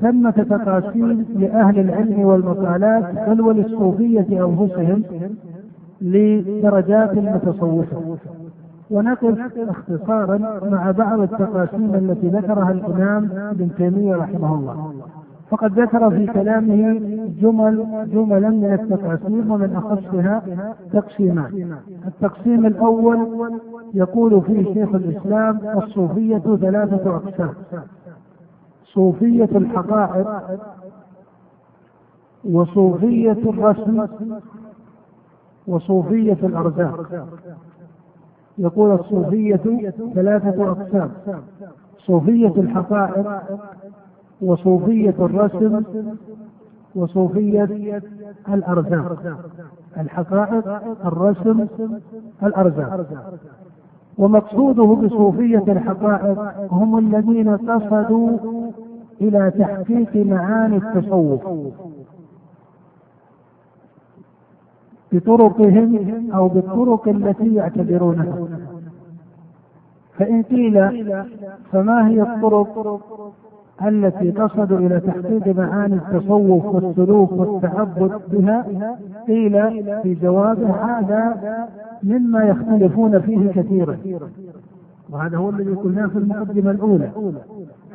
ثمة تقاسيم لأهل العلم والمقالات بل وللصوفية أنفسهم لدرجات المتصوفة ونقف اختصارا مع بعض التقاسيم التي ذكرها الإمام ابن تيمية رحمه الله فقد ذكر في كلامه جمل جملا من التقاسيم ومن أخصها تقسيمان. التقسيم الأول يقول فيه شيخ الإسلام الصوفية ثلاثة أقسام. صوفية الحقائق وصوفية الرسم وصوفية الأرزاق. يقول الصوفية ثلاثة أقسام. صوفية الحقائق وصوفية الرسم وصوفية الأرزاق الحقائق الرسم الأرزاق ومقصوده بصوفية الحقائق هم الذين قصدوا إلى تحقيق معاني التصوف بطرقهم أو بالطرق التي يعتبرونها. فإن قيل فما هي الطرق التي قصدوا إلى تحقيق معاني التصوف والسلوك والتعبد بها؟ قيل في جوابه هذا مما يختلفون فيه كثيرا. وهذا هو الذي قلناه في المقدمة الأولى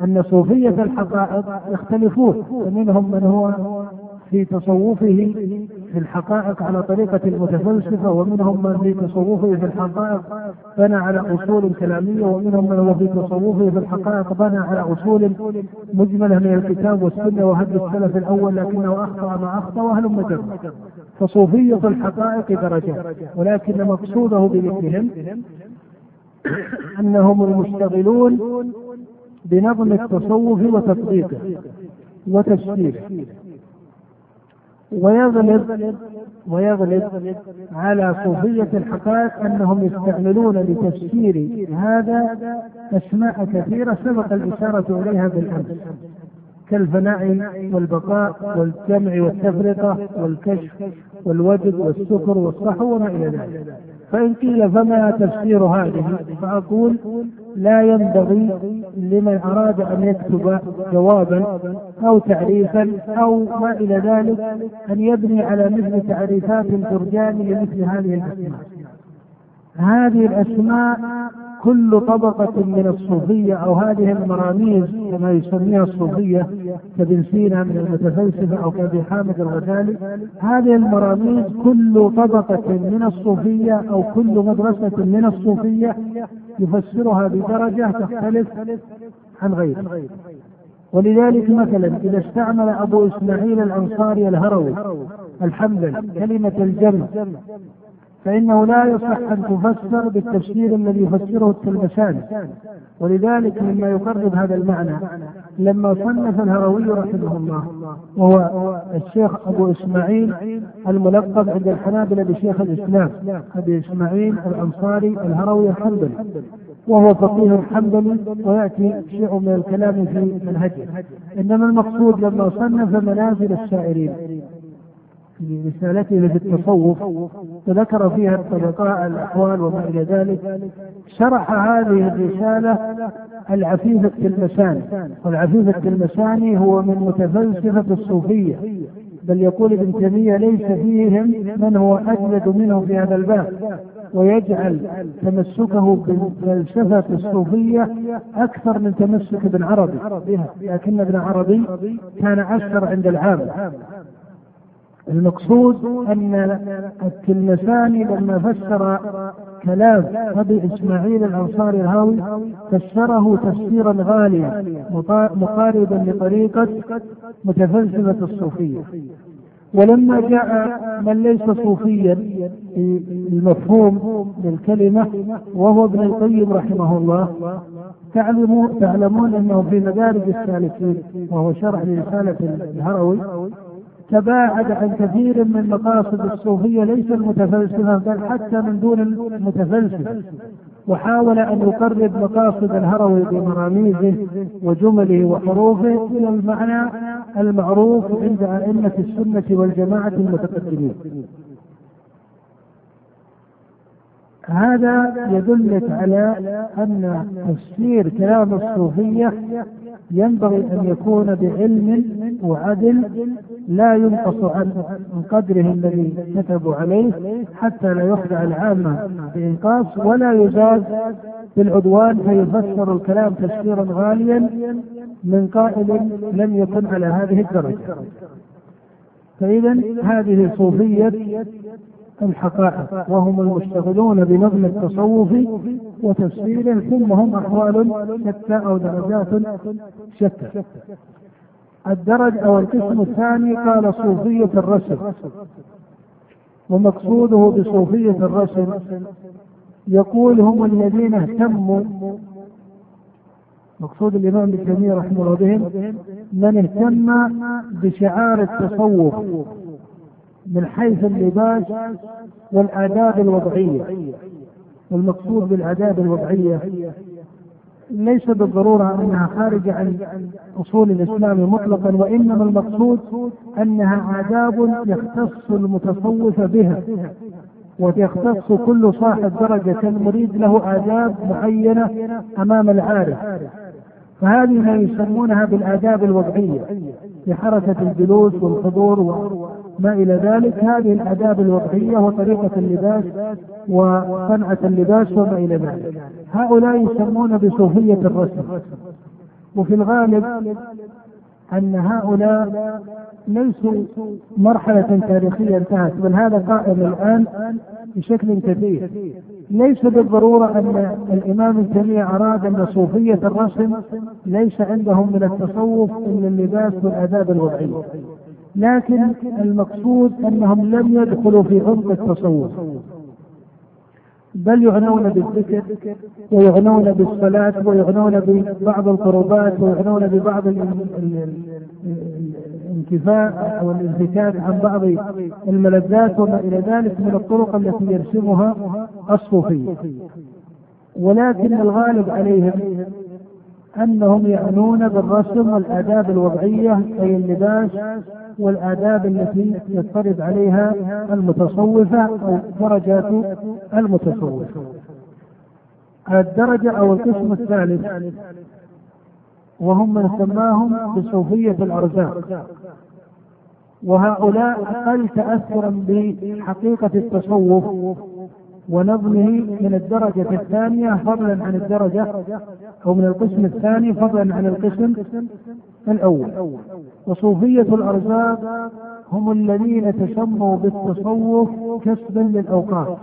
أن صوفية الحقائق يختلفون فمنهم من هو في تصوفه في الحقائق على طريقة المتفلسفة ومنهم من في تصوفه في الحقائق بنى على أصول كلامية ومنهم من هو في تصوفه في الحقائق بنى على أصول مجملة من الكتاب والسنة وهدي السلف الأول لكنه أخطأ ما أخطأ وهل مجرد فصوفية الحقائق درجات ولكن مقصوده بذكرهم أنهم المشتغلون بنظم التصوف وتطبيقه وتفسيره ويغلب ويغلب على صوفية الحقائق أنهم يستعملون لتفسير هذا أسماء كثيرة سبق الإشارة إليها بالأمس كالفناء والبقاء والجمع والتفرقة والكشف والوجد والسكر والصحو وما إلى ذلك. فإن قيل فما تفسير هذه؟ فأقول لا ينبغي لمن أراد أن يكتب جوابا أو تعريفا أو ما إلى ذلك أن يبني على مثل تعريفات الجرجاني لمثل هذه الأسماء. هذه الأسماء كل طبقة من الصوفية أو هذه المراميز كما يسميها الصوفية كابن سينا من المتفلسفة أو كأبي حامد الغزالي هذه المراميز كل طبقة من الصوفية أو كل مدرسة من الصوفية يفسرها بدرجة تختلف عن غيره ولذلك مثلا إذا استعمل أبو إسماعيل الأنصاري الهروي الحمد كلمة الجنة فإنه لا يصح أن تفسر بالتفسير الذي يفسره التلمساني ولذلك مما يقرب هذا المعنى لما صنف الهروي رحمه الله وهو الشيخ أبو إسماعيل الملقب عند الحنابلة بشيخ الإسلام أبي إسماعيل الأنصاري الهروي الحنبلي. وهو فقيه حنبلي ويأتي شيء من الكلام في منهجه. إنما المقصود لما صنف منازل السائرين. في رسالته في التصوف وذكر فيها الطبقاء الأحوال وما إلى ذلك شرح هذه الرسالة العفيف التلمساني. والعفيف التلمساني هو من متفلسفة الصوفية بل يقول ابن تيمية ليس فيهم من هو أجلد منه في هذا الباب ويجعل تمسكه بالفلسفة الصوفية أكثر من تمسك ابن عربي. لكن ابن عربي كان أشهر عند العام. المقصود أن التلمساني لما فسر كلام أبي إسماعيل الأنصاري الهاوي فسره تفسيرا غاليا مقاربا لطريقة متفلسفة الصوفية. ولما جاء من ليس صوفيا في المفهوم للكلمة وهو ابن القيم رحمه الله تعلمون تعلمون أنه في مدارج السالكين وهو شرح لرسالة الهروي تباعد عن كثير من مقاصد الصوفية ليس المتفلسفة بل حتى من دون المتفلسفة. وحاول أن يقرب مقاصد الهروي بمراميزه وجمله وحروفه إلى المعنى المعروف عند أئمة السنة والجماعة المتقدمين. هذا يدلك على أن تفسير كلام الصوفية ينبغي أن يكون بعلم وعدل لا ينقص عن قدره الذي كتبوا عليه حتى لا يخدع العامة بإنقاص ولا يزاد بالعدوان فيفسر الكلام تفسيرا غاليا من قائل لم يكن على هذه الدرجة. فإذا هذه صوفية الحقائق وهم المشتغلون بنظم التصوف وتفسيره ثم هم أحوال شتى أو درجات شتى. الدرج أو القسم الثاني قال صوفية الرسم. ومقصوده بصوفية الرسم يقول هم الذين اهتموا. مقصود الإمام ابن تيمية رحمه الله بهم من اهتم بشعار التصوف. من حيث اللباس والآداب الوضعية. والمقصود بالآداب الوضعية ليس بالضرورة أنها خارجة عن أصول الإسلام مطلقا وإنما المقصود أنها آداب يختص المتصوف بها ويختص كل صاحب درجة مريد له آداب معينة أمام العارف. فهذه ما يسمونها بالآداب الوضعية. في حركة الجلوس والحضور وما إلى ذلك. هذه الآداب الوضعية وطريقة اللباس وصنعة اللباس وما إلى ذلك. هؤلاء يسمون بصوفية الرسم. وفي الغالب أن هؤلاء ليسوا مرحلة تاريخية انتهت بل هذا قائم الآن بشكل كثير ليس بالضرورة أن الإمام تيمية أراد أن صوفية الرسم ليس عندهم من التصوف إلا اللباس والآداب الوضعية. لكن المقصود أنهم لم يدخلوا في عمق التصوف. بل يعنون بالذكر ويعنون بالصلاة ويعنون ببعض القربات ويعنون ببعض الانكفاء أو الانفكاك عن بعض الملذات وما إلى ذلك من الطرق التي يرسمها. الصوفية. ولكن الغالب عليهم أنهم يعنون بالرسم والآداب الوضعية أي اللباس والآداب التي يفترض عليها المتصوفة أو درجات المتصوفة. الدرجة أو القسم الثالث وهم من سماهم بصوفية الأرزاق. وهؤلاء أقل تأثرا بحقيقة التصوف ونظمه من الدرجة الثانية فضلا عن الدرجة أو من القسم الثاني فضلا عن القسم الأول. وصوفية الأرزاق هم الذين تسموا بالتصوف كسبا للأوقات.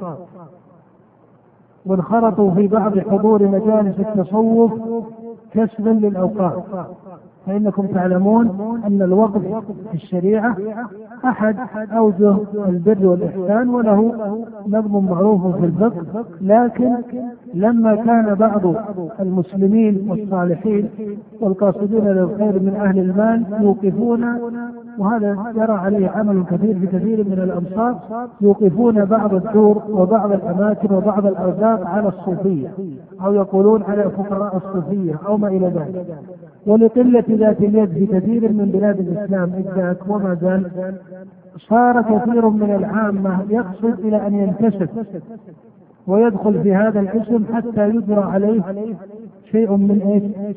وانخرطوا في بعض حضور مجالس التصوف كسبا للأوقات. فإنكم تعلمون أن الوقف في الشريعة أحد أوجه البر والإحسان وله نظم معروف في الفقه لكن لما كان بعض المسلمين والصالحين والقاصدين للخير من أهل المال يوقفون وهذا جرى عليه عمل كثير في كثير من الأمصار يوقفون بعض الدور وبعض الأماكن وبعض الأرزاق على الصوفية أو يقولون على فقراء الصوفية أو ما إلى ذلك. ولقلة ذات اليد في كثير من بلاد الإسلام إذاك وما زال صار كثير من العامة يقصد إلى أن ينتسب ويدخل في هذا الاسم حتى يجرى عليه شيء من إيش؟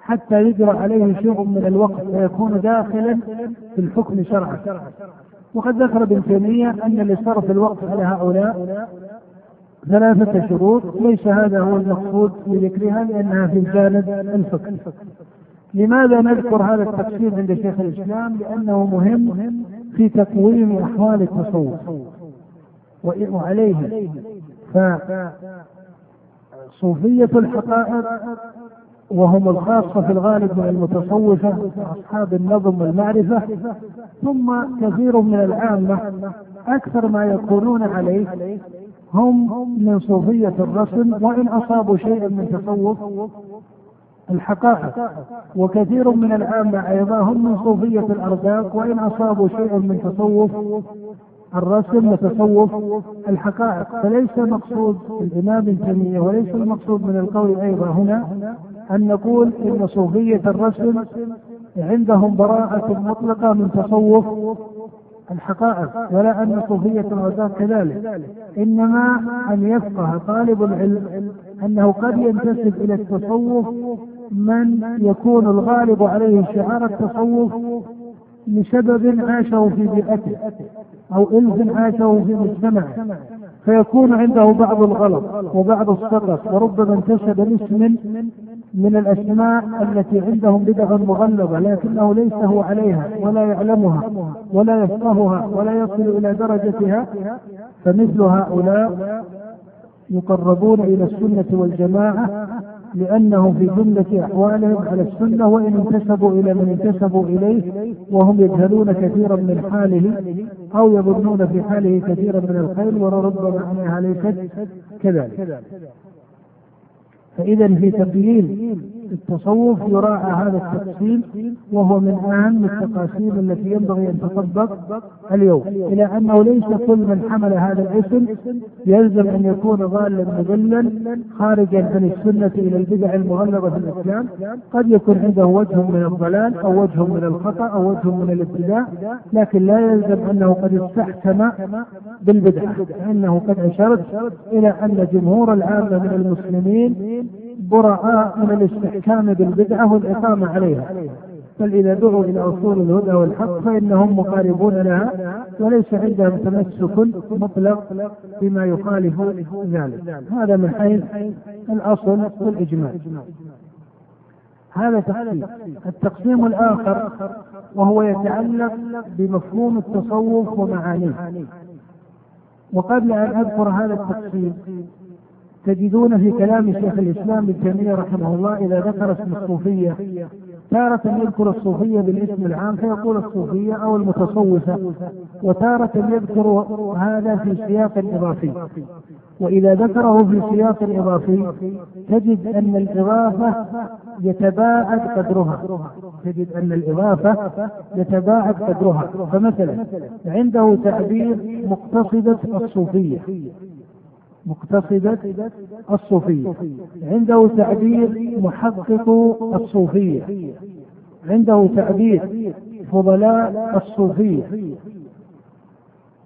حتى يجرى عليه شيء من الوقت ويكون داخلا في الحكم شرعا. وقد ذكر ابن تيمية أن لصرف الوقت على هؤلاء ثلاثة شروط ليس هذا هو المقصود في ذكرها لأنها في الجانب الفقهي. لماذا نذكر هذا التقسيم عند شيخ الإسلام؟ لأنه مهم في تقويم أحوال التصوف وعليه فصوفية الحقائق وهم الخاصة في الغالب من المتصوفة أصحاب النظم والمعرفة ثم كثير من العامة أكثر ما يكونون عليه هم من صوفية الرسم وإن أصابوا شيئا من تصوف الحقائق. وكثير من العامة أيضا هم من صوفية الأرزاق وإن أصابوا شيئا من تصوف الرسم وتصوف الحقائق. فليس مقصود الإمام تيمية وليس المقصود من القول أيضا هنا أن نقول إن صوفية الرسم عندهم براءة مطلقة من تصوف الحقائق ولا أن صوفية الرزاق كذلك. إنما أن يفقه طالب العلم أنه قد ينتسب إلى التصوف من يكون الغالب عليه شعار التصوف لسبب عاشه في بيئته أو إلف عاشه في مجتمعه. فيكون عنده بعض الغلط وبعض السقط وربما انتسب لاسم من الأسماء التي عندهم بدع مغلظة لكنه ليس هو عليها ولا يعلمها ولا يفقهها ولا يصل إلى درجتها فمثل هؤلاء يقربون إلى السنة والجماعة لأنهم في جملة أحوالهم على السنة وإن انتسبوا إلى من انتسبوا إليه وهم يجهلون كثيرا من حاله أو يظنون في حاله كثيرا من الخير ولربما عليها ليست كذلك. فإذا في تقييم التصوف يراعى هذا التقسيم وهو من أهم التقاسيم التي ينبغي أن تطبق اليوم. إلى أنه ليس كل من حمل هذا الاسم يلزم أن يكون ضالا مضلا خارجا عن السنة إلى البدع المغلظة في الإسلام. قد يكون عنده وجه من الضلال أو وجه من الخطأ أو وجه من الابتداع لكن لا يلزم أنه قد استحكم بالبدعة فإنه قد أشرت إلى أن جمهور العامة من المسلمين براء من الاستحكام بالبدعة والإقامة عليها. بل إذا دعوا إلى أصول الهدى والحق فإنهم مقاربون لها وليس عندهم تمسك مطلق بما يخالف ذلك. هذا من حيث الأصل والإجمال هذا تقسيم. التقسيم الآخر وهو يتعلق بمفهوم التصوف ومعانيه. وقبل أن أذكر هذا التقسيم تجدون في كلام شيخ الإسلام ابن تيمية رحمه الله إذا ذكر اسم الصوفية. تارة يذكر الصوفية بالاسم العام فيقول الصوفية أو المتصوفة وتارة يذكر هذا في سياق إضافي. وإذا ذكره في سياق إضافي تجد أن الإضافة يتباعد قدرها. تجد أن الإضافة يتباعد قدرها. فمثلا عنده تعبير مقتصدة الصوفية. مقتصدة الصوفية عنده تعبير محقق الصوفية. عنده تعبير فضلاء الصوفية.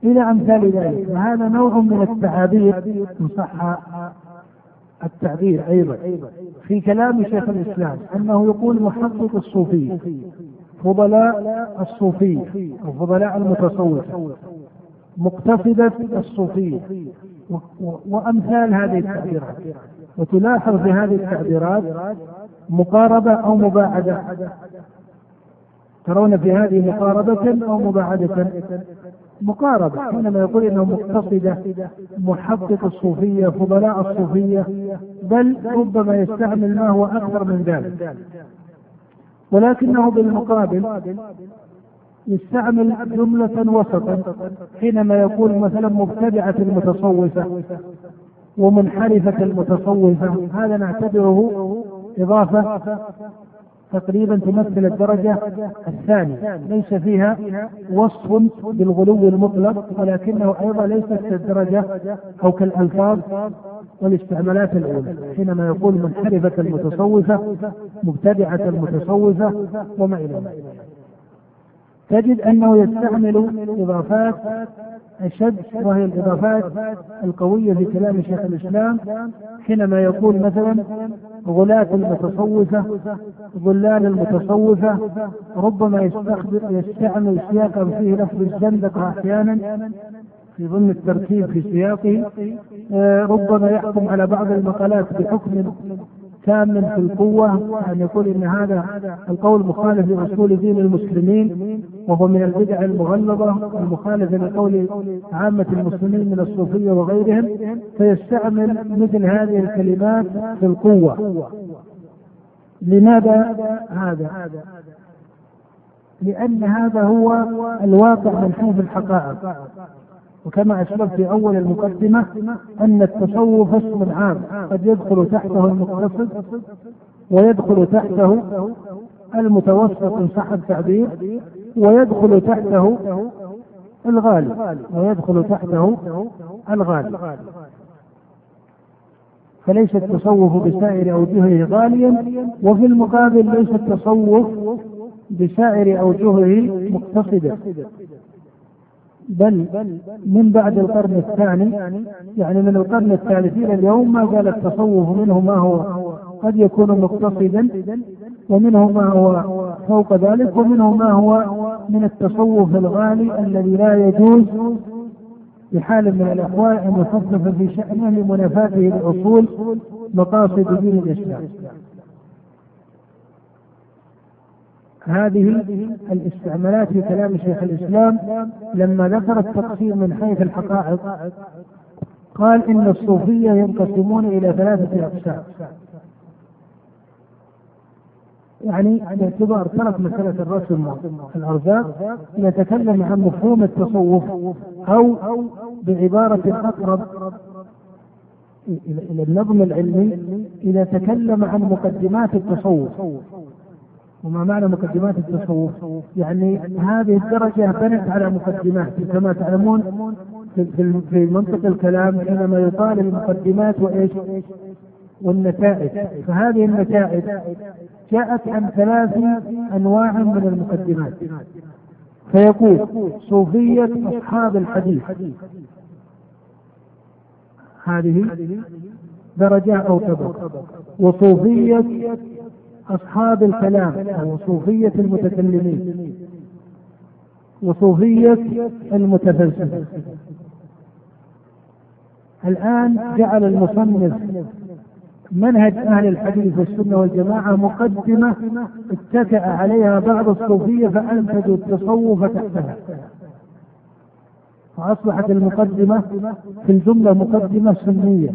إلى أمثال ذلك. وهذا نوع من التعابير إن صح التعبير أيضا. في كلام شيخ الإسلام أنه يقول محقق الصوفية فضلاء الصوفية أو فضلاء المتصوفة مقتصدة الصوفية. وأمثال هذه التعبيرات. وتلاحظ في هذه التعبيرات مقاربة أو مباعدة. ترون في هذه مقاربة أو مباعدة. مقاربة حينما يقول إنه مقتصدة محقق الصوفية فضلاء الصوفية بل ربما يستعمل ما هو أكثر من ذلك. ولكنه بالمقابل يستعمل جملة وسطا حينما يقول مثلا مبتدعة المتصوفة ومنحرفة المتصوفة هذا نعتبره إضافة تقريبا تمثل الدرجة الثانية ليس فيها وصف بالغلو المطلق ولكنه أيضا ليست كالدرجة أو كالألفاظ والاستعمالات الأولى حينما يقول منحرفة المتصوفة مبتدعة المتصوفة وما إلى ذلك. تجد أنه يستعمل إضافات أشد وهي الإضافات القوية في كلام شيخ الإسلام حينما يقول مثلا غلاة المتصوفة ظلال المتصوفة ربما يستعمل سياقا فيه لفظ الزندقة أحيانا في ضمن التركيب في سياقه آه، ربما يحكم على بعض المقالات بحكم تام في القوة أن يقول إن هذا القول مخالف لأصول دين المسلمين وهو من البدع المغلظة المخالفة لقول عامة المسلمين من الصوفية وغيرهم فيستعمل مثل هذه الكلمات في القوة لماذا هذا؟ لأن هذا هو الواقع من حيث الحقائق وكما أسلفت في أول المقدمة أن التصوف اسم عام قد يدخل تحته المقتصد ويدخل تحته المتوسط إن صح التعبير ويدخل تحته الغالي ويدخل تحته الغالي. فليس التصوف بسائر أوجهه غاليا وفي المقابل ليس التصوف بسائر أوجهه مقتصدا. بل من بعد القرن الثاني يعني من القرن الثالث إلى اليوم ما زال التصوف منه ما هو قد يكون مقتصدا ومنه ما هو فوق ذلك ومنه ما هو من التصوف الغالي الذي لا يجوز بحال من الأحوال أن يخفف في شأنه لمنافاته لأصول مقاصد دين الإسلام. هذه الاستعمالات في كلام شيخ الإسلام لما ذكر التقسيم من حيث الحقائق. قال إن الصوفية ينقسمون إلى ثلاثة أقسام. يعني باعتبار ترك مسألة الرسم الأرزاق يتكلم عن مفهوم التصوف أو بعبارة أقرب إلى النظم العلمي إذا تكلم عن مقدمات التصوف. وما معنى مقدمات التصوف؟ يعني هذه الدرجة بنت على مقدمات كما تعلمون في منطق الكلام حينما يقال المقدمات وإيش؟ والنتائج فهذه النتائج جاءت عن ثلاث أنواع من المقدمات فيقول صوفية أصحاب الحديث هذه درجة أو طبقة وصوفية أصحاب الكلام أو صوفية المتكلمين وصوفية المتفلسفة. الآن جعل المصنف منهج أهل الحديث والسنة والجماعة مقدمة اتكأ عليها بعض الصوفية فأنتجوا التصوف تحتها. فأصبحت المقدمة في الجملة مقدمة سنية.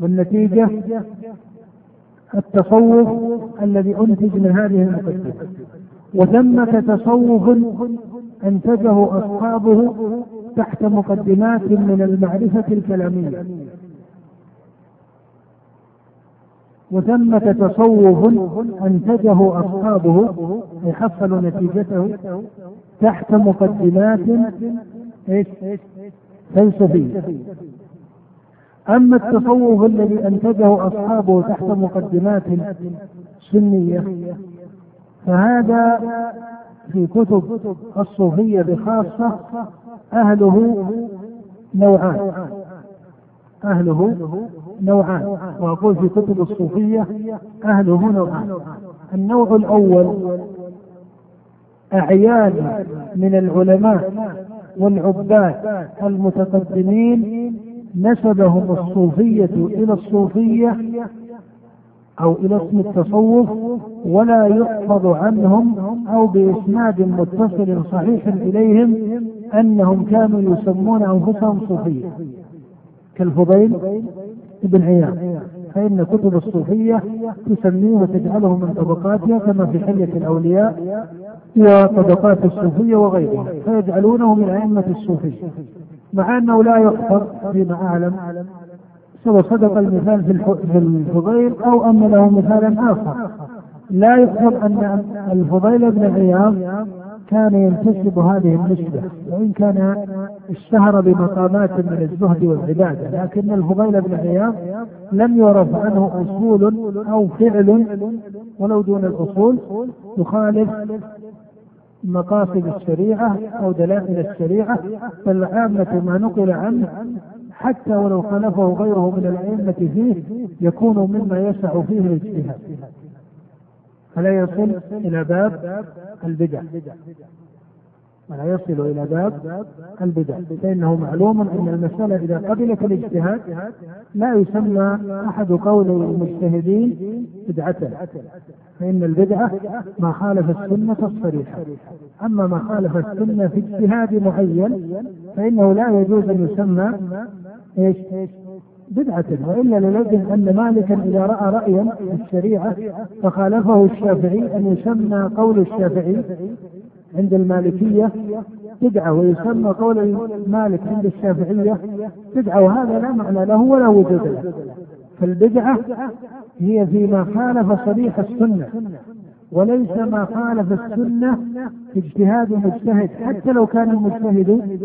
والنتيجة التصوف الذي أنتج من هذه المقدمة. وثمة تصوف أنتجه أصحابه تحت مقدمات من المعرفة الكلامية. وثمة تصوف أنتجه أصحابه يحصل نتيجته تحت مقدمات إيش؟ فلسفية أما التصوف الذي أنتجه أصحابه تحت مقدمات سنية فهذا في كتب الصوفية بخاصة أهله نوعان أهله نوعان وأقول في كتب الصوفية أهله نوعان. النوع الأول أعيان من العلماء والعباد المتقدمين نسبهم الصوفية إلى الصوفية أو إلى اسم التصوف ولا يحفظ عنهم أو بإسناد متصل صحيح إليهم أنهم كانوا يسمون أنفسهم صوفية. كالفضيل ابن عياض فإن كتب الصوفية تسميه وتجعله من طبقاتها كما في حلية الأولياء وطبقات الصوفية وغيرها فيجعلونه من أئمة الصوفية. مع أنه لا يحفظ فيما أعلم. سوى صدق المثال في الفضيل أو أن له مثالا آخر. لا يحفظ أن الفضيل بن عياض كان ينتسب هذه النسبة وإن كان اشتهر بمقامات من الزهد والعبادة لكن الفضيل بن عياض لم يعرف عنه أصول أو فعل ولو دون الأصول يخالف مقاصد الشريعة أو دلائل الشريعة بل عامة ما نقل عنه حتى ولو خالفه غيره من الأئمة فيه يكون مما يسع فيه الاجتهاد. فلا يصل إلى باب البدع. ولا يصل إلى باب البدع. فإنه معلوم أن المسألة إذا قبلت الاجتهاد لا يسمى أحد قول المجتهدين بدعة فإن البدعة ما خالف السنة الصريحة. أما ما خالف السنة في اجتهاد معين فإنه لا يجوز أن يسمى إيش؟ بدعة. وإلا للزم أن مالكا إذا رأى رأيا في الشريعة فخالفه الشافعي أن يسمى قول الشافعي عند المالكية بدعة ويسمى قول مالك عند الشافعية بدعة وهذا لا معنى له ولا وجود له. فالبدعة هي فيما خالف صريح السنة وليس ما خالف السنة في اجتهاد مجتهد حتى لو كان المجتهد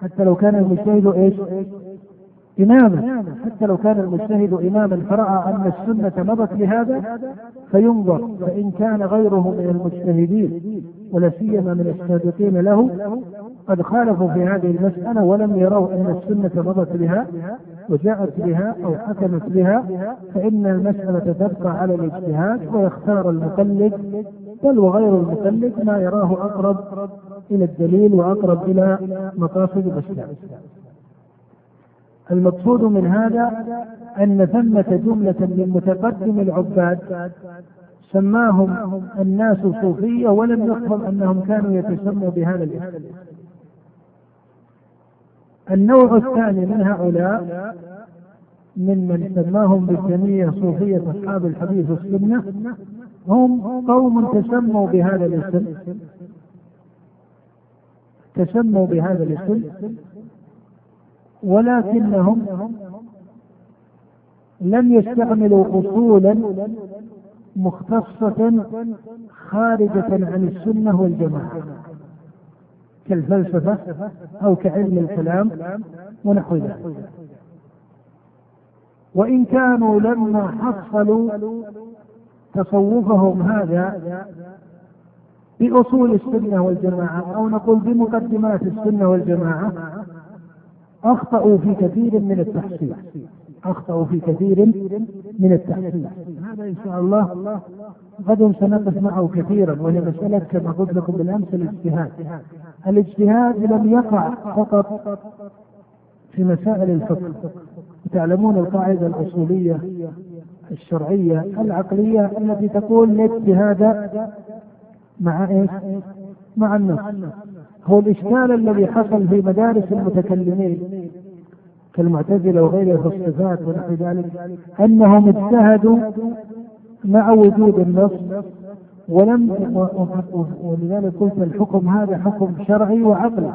حتى لو كان المجتهد إيش؟ إماما. حتى لو كان المجتهد إماما فرأى أن السنة مضت بهذا فينظر فإن كان غيره من المجتهدين. ولا سيما من السابقين له قد خالفوا في هذه المسألة ولم يروا أن السنة مضت بها وجاءت بها أو حكمت بها فإن المسألة تبقى على الاجتهاد ويختار المقلد بل وغير المقلد ما يراه أقرب إلى الدليل وأقرب إلى مقاصد الإسلام المقصود من هذا أن ثمة جملة من متقدم العباد سماهم الناس صوفية ولم يفهم أنهم كانوا يتسموا بهذا الاسم. النوع الثاني من هؤلاء ممن سماهم بالجميع صوفية أصحاب الحديث والسنة هم قوم تسموا بهذا الاسم. تسموا بهذا الاسم ولكنهم لم يستعملوا أصولا مختصة خارجة عن السنة والجماعة كالفلسفة أو كعلم الكلام ونحو ذلك. وإن كانوا لما حصلوا تصوفهم هذا بأصول السنة والجماعة أو نقول بمقدمات السنة والجماعة أخطأوا في كثير من التحصيل. أخطأوا في كثير من التحصيل هذا إن شاء الله غدا سنقف معه كثيرا وهي مسألة كما قلت لكم بالأمس الاجتهاد. الاجتهاد لم يقع فقط في مسائل الفقه. تعلمون القاعدة الأصولية الشرعية العقلية التي تقول لا اجتهاد مع إيش؟ مع النص هو الإشكال الذي حصل في مدارس المتكلمين. كالمعتزلة وغيرها في الصفات ونحو ذلك أنهم اجتهدوا مع وجود النص ولم ولذلك قلت الحكم هذا حكم شرعي وعقلي.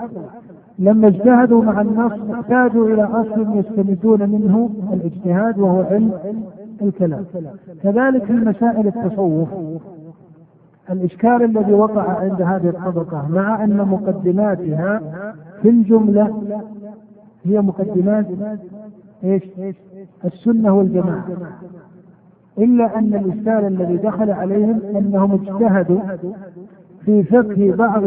لما اجتهدوا مع النص احتاجوا إلى أصل يستمدون منه الاجتهاد وهو علم الكلام. كذلك في مسائل التصوف الإشكال الذي وقع عند هذه الطبقة مع أن مقدماتها في الجملة هي مقدمات إيش؟ السنة والجماعة. إلا أن الإشكال الذي دخل عليهم أنهم اجتهدوا في فقه بعض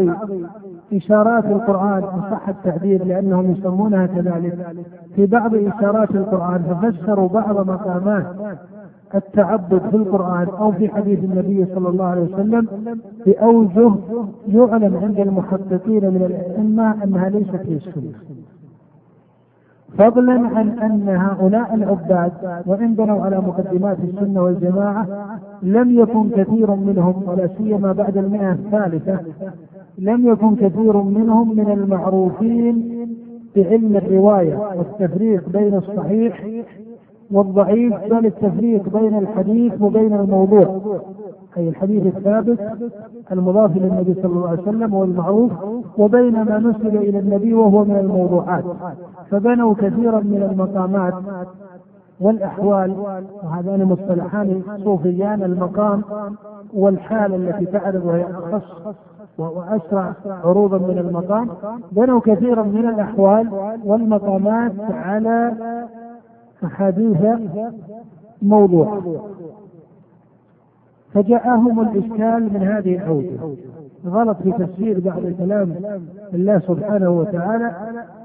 إشارات القرآن إن صح التعبير لأنهم يسمونها كذلك. في بعض إشارات القرآن ففسروا بعض مقامات التعبد في القرآن أو في حديث النبي صلى الله عليه وسلم بأوجه يعلم عند المحققين من الأئمة أنها ليست هي السنة. فضلا عن أن هؤلاء العباد وإن بنوا على مقدمات السنة والجماعة لم يكن كثير منهم ولا سيما بعد المئة الثالثة لم يكن كثير منهم من المعروفين بعلم الرواية والتفريق بين الصحيح والضعيف بل التفريق بين الحديث وبين الموضوع. أي الحديث الثابت المضاف إلى النبي صلى الله عليه وسلم والمعروف وبين ما نسب إلى النبي وهو من الموضوعات فبنوا كثيرا من المقامات والأحوال وهذان مصطلحان صوفيان المقام والحال التي تعرض وهي أخص وأسرع عروضا من المقام بنوا كثيرا من الأحوال والمقامات على أحاديث موضوع. فجاءهم الإشكال من هذه الأوجه. غلط في تفسير بعض كلام الله سبحانه وتعالى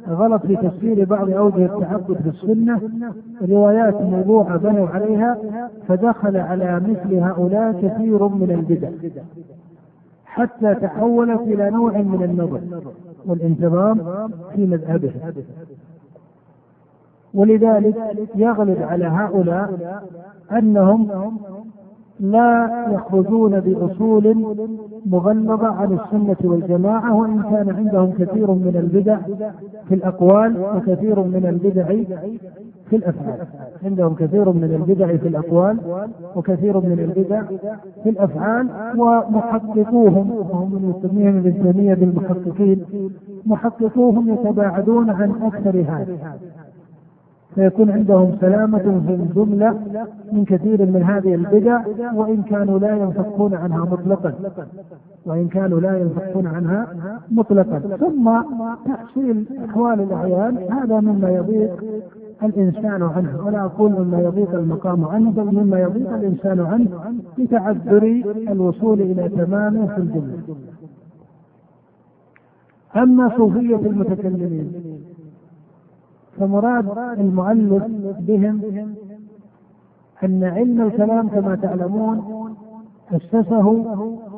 غلط في تفسير بعض أوجه التعبد في السنة روايات موضوعة بنوا عليها فدخل على مثل هؤلاء كثير من البدع. حتى تحولت إلى نوع من النظر والانتظام في مذهبه. ولذلك يغلب على هؤلاء أنهم لا يخرجون بأصول مغلظة عن السنة والجماعة وإن كان عندهم كثير من البدع في الأقوال وكثير من البدع في الأفعال. عندهم كثير من البدع في الأقوال وكثير من البدع في الأفعال ومحققوهم وهم من يسميهم ابن بالمحققين محققوهم يتباعدون عن أكثر هذا. فيكون عندهم سلامة في الجملة من كثير من هذه البدع وإن كانوا لا ينفكون عنها مطلقا. وإن كانوا لا ينفكون عنها مطلقا. ثم تحصيل أحوال الأعيان هذا مما يضيق الإنسان عنه. ولا أقول مما يضيق المقام عنه بل مما يضيق الإنسان عنه لتعذر الوصول إلى تمامه في الجملة. أما صوفية المتكلمين فمراد المؤلف بهم أن علم الكلام كما تعلمون أسسه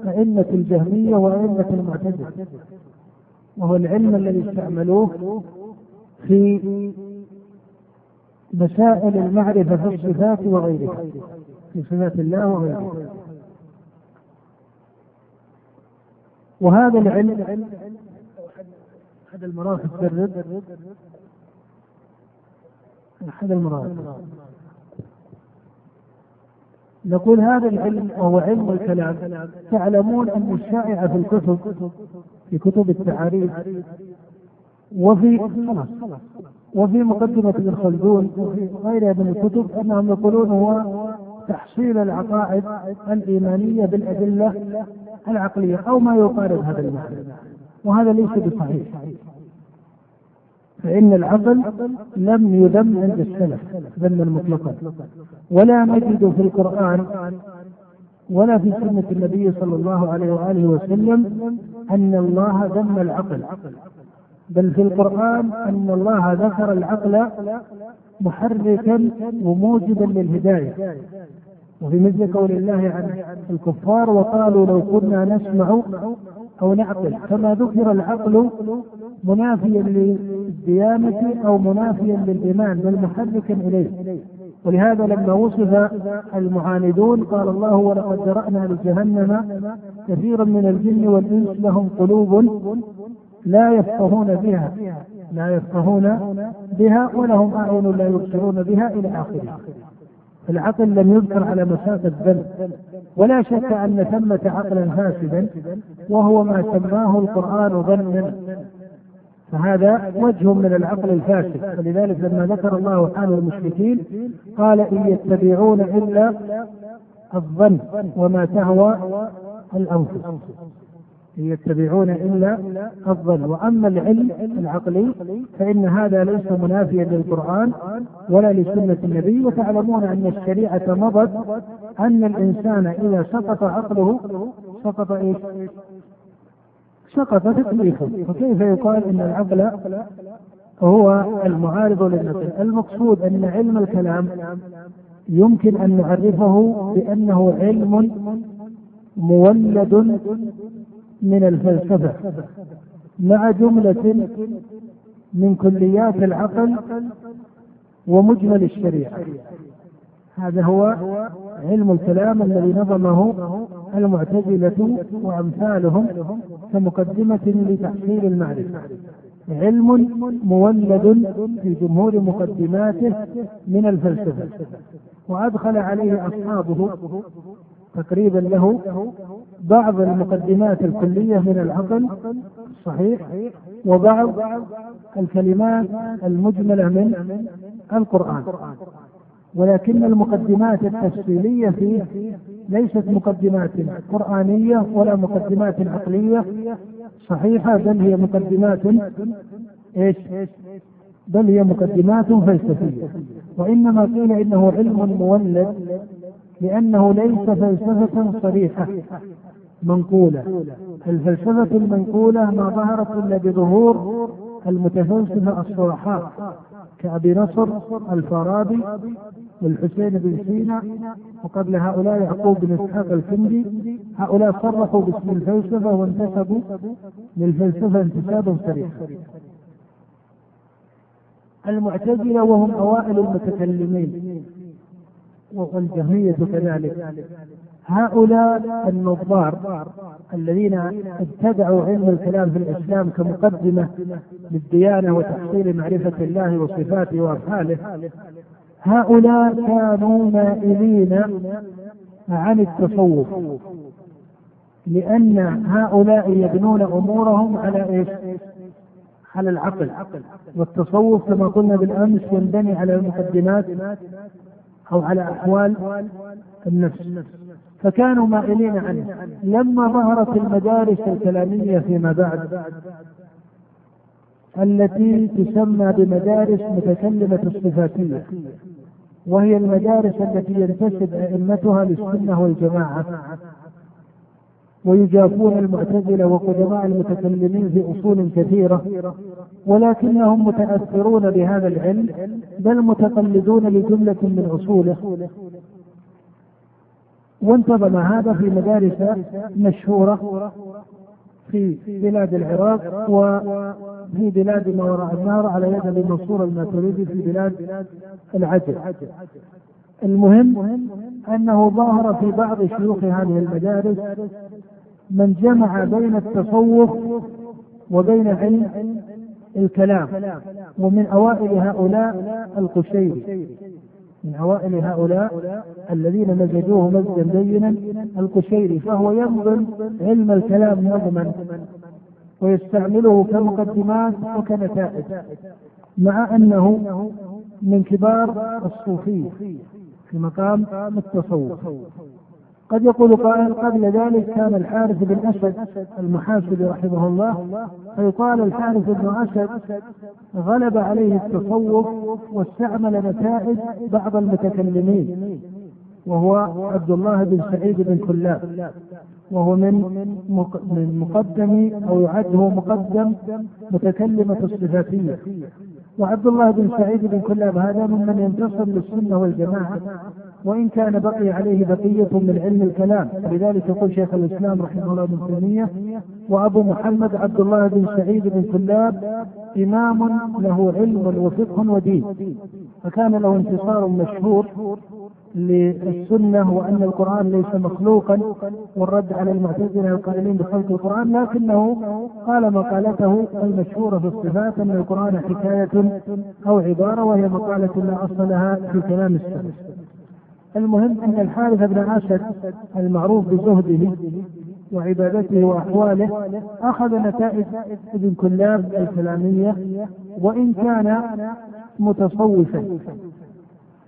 أئمة الجهمية وأئمة المعتزلة وهو العلم الذي استعملوه في مسائل المعرفة في الصفات وغيرها في صفات الله وغيرها. وهذا العلم أحد المراحل الرد أحد المراحل نقول هذا العلم وهو علم الكلام. تعلمون أن الشائع في الكتب في كتب التعاريف وفي وفي مقدمة ابن خلدون وفي غيرها من الكتب أنهم يقولون هو تحصيل العقائد الإيمانية بالأدلة العقلية أو ما يقارب هذا المعنى. وهذا ليس بصحيح. فإن العقل لم يذم عند السلف ذما مطلقا ولا نجد في القرآن ولا في سنة النبي صلى الله عليه وآله وسلم أن الله ذم العقل. بل في القرآن أن الله ذكر العقل محركا وموجبا للهداية. وفي مثل قول الله عن الكفار وقالوا لو كنا نسمع أو نعقل كما ذكر العقل منافيا للديانة أو منافيا للإيمان بل محركا إليه. ولهذا لما وصف المعاندون قال الله ولقد ذرأنا لجهنم كثيرا من الجن والإنس لهم قلوب لا يفقهون بها لا يفقهون بها ولهم أعين لا يبصرون بها إلى آخره. العقل لم يذكر على مسافة ذنب ولا شك أن ثمة عقلا فاسدا وهو ما سماه القرآن ظنا. فهذا وجه من العقل الفاسد. ولذلك لما ذكر الله حال المشركين قال إن يتبعون إلا الظن وما تهوى الأنفس. إن يتبعون إلا الظن. وأما العلم العقلي فإن هذا ليس منافيا للقرآن ولا لسنة النبي. وتعلمون أن الشريعة مضت أن الإنسان إذا سقط عقله سقط إيش؟ سقط تكليفه فكيف يقال أن العقل هو المعارض للنقل المقصود أن علم الكلام يمكن أن نعرفه بأنه علم مولد من الفلسفة مع جملة من كليات العقل ومجمل الشريعة. هذا هو علم الكلام الذي نظمه المعتزلة وأمثالهم كمقدمة لتحصيل المعرفة. علم مولد في جمهور مقدماته من الفلسفة وأدخل عليه أصحابه تقريبا له بعض المقدمات الكلية من العقل الصحيح وبعض الكلمات المجملة من القرآن. ولكن المقدمات التفصيلية فيه ليست مقدمات قرآنية ولا مقدمات عقلية صحيحة بل هي مقدمات إيش؟ بل هي مقدمات فلسفية. وإنما قيل إنه علم مولد لأنه ليس فلسفة صريحة منقولة. الفلسفة المنقولة ما ظهرت إلا بظهور المتفلسفة الصرحاء كأبي نصر الفارابي والحسين بن سينا وقبل هؤلاء يعقوب بن إسحاق الكندي هؤلاء صرحوا باسم الفلسفة وانتسبوا للفلسفة انتسابا صريحا. المعتزلة وهم أوائل المتكلمين والجهمية كذلك. هؤلاء النظار الذين ابتدعوا علم الكلام في الإسلام كمقدمة للديانة وتحصيل معرفة الله وصفاته وافعاله هؤلاء كانوا مائلين عن التصوف لأن هؤلاء يبنون أمورهم على إيش؟ على العقل والتصوف كما قلنا بالأمس ينبني على المقدمات أو على أحوال النفس فكانوا مائلين عنه. لما ظهرت المدارس الكلامية فيما بعد التي تسمى بمدارس متكلمة الصفاتية وهي المدارس التي ينتسب أئمتها للسنة والجماعة ويجافون المعتزلة وقدماء المتكلمين في أصول كثيرة ولكنهم متأثرون بهذا العلم بل متقلدون لجملة من أصوله. وانتظم هذا في مدارس مشهورة في بلاد العراق وفي بلاد ما وراء النهر على يد ابي منصور الماتريدي في بلاد العجل. المهم أنه ظهر في بعض شيوخ هذه المدارس من جمع بين التصوف وبين علم الكلام ومن أوائل هؤلاء القشيري. من أوائل هؤلاء الذين مزجوه مزجا بينا القشيري فهو ينظم علم الكلام نظما ويستعمله كمقدمات وكنتائج مع أنه من كبار الصوفية في مقام التصوف. قد يقول قائل قبل ذلك كان الحارث بن أسد المحاسبي رحمه الله فيقال الحارث بن أسد غلب عليه التصوف واستعمل نتائج بعض المتكلمين وهو عبد الله بن سعيد بن كلاب وهو من من مقدم أو يعد هو مقدم متكلمة الصفاتية. وعبد الله بن سعيد بن كلاب هذا ممن ينتصر للسنة والجماعة. وإن كان بقي عليه بقية من علم الكلام. لذلك يقول شيخ الإسلام رحمه الله ابن تيمية وأبو محمد عبد الله بن سعيد بن كلاب إمام له علم وفقه ودين. فكان له انتصار مشهور للسنة وأن القرآن ليس مخلوقا والرد على المعتزلة القائلين بخلق القرآن لكنه قال مقالته المشهورة في الصفات أن القرآن حكاية أو عبارة وهي مقالة لا أصل لها في كلام السلف. المهم أن الحارث بن أسد المعروف بزهده وعبادته وأحواله أخذ نتائج ابن كلاب الكلامية وإن كان متصوفا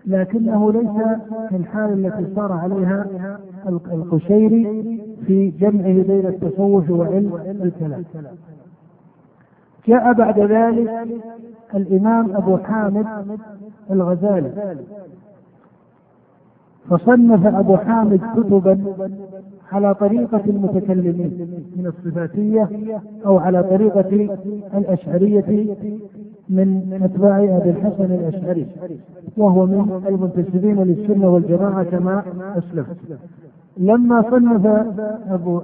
لكنه ليس في الحال التي صار عليها القشيري في جمعه بين التصوف وعلم الكلام. جاء بعد ذلك الإمام أبو حامد الغزالي. فصنف أبو حامد كتبا على طريقة المتكلمين من الصفاتية أو على طريقة الأشعرية من أتباع أبي الحسن الأشعري وهو من المنتسبين للسنة والجماعة كما أسلف. لما صنف أبو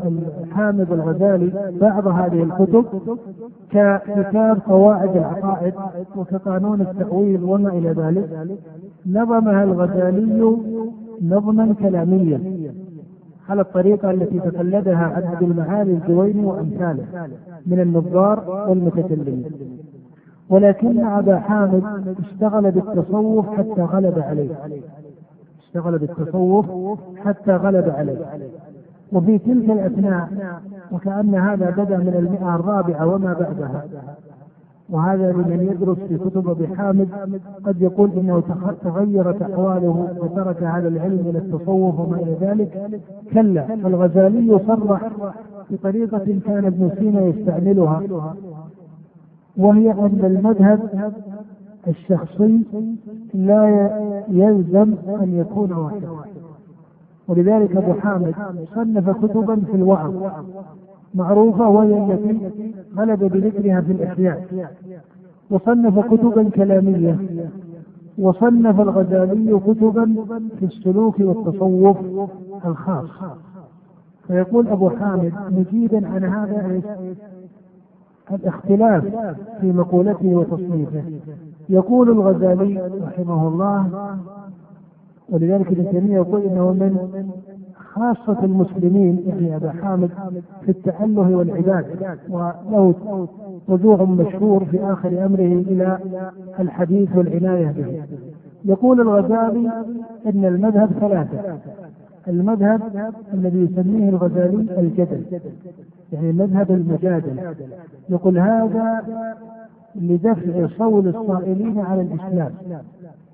حامد الغزالي بعض هذه الكتب ككتاب قواعد العقائد وكقانون التأويل وما إلى ذلك نظمها الغزالي نظما كلاميا على الطريقة التي تقلدها عبد المعالي الجويني وأمثاله من النظار والمتكلمين. ولكن أبا حامد اشتغل بالتصوف حتى غلب عليه. اشتغل بالتصوف حتى غلب عليه. وفي تلك الأثناء وكأن هذا بدأ من المئة الرابعة وما بعدها. وهذا لمن يدرس في كتب أبي حامد قد يقول إنه تغيرت أحواله وترك هذا العلم إلى التصوف وما إلى ذلك. كلا الغزالي صرح بطريقة كان ابن سينا يستعملها وهي ان المذهب الشخصي لا يلزم أن يكون واحدا ولذلك أبو حامد صنف كتبا في الوعظ. معروفة وهي التي غلب بذكرها في الإحياء. وصنف كتبا كلامية. وصنف الغزالي كتبا في السلوك والتصوف الخاص. فيقول أبو حامد مجيدا عن هذا الاختلاف في مقولته وتصنيفه. يقول الغزالي رحمه الله ولذلك ابن تيمية يقول إنه من خاصة المسلمين يعني أبا حامد في التأله والعبادة وله رجوع مشهور في آخر أمره إلى الحديث والعناية به. يقول الغزالي أن المذهب ثلاثة المذهب الذي يسميه الغزالي الجدل يعني مذهب المجادلة يقول هذا لدفع صول الصائلين على الإسلام.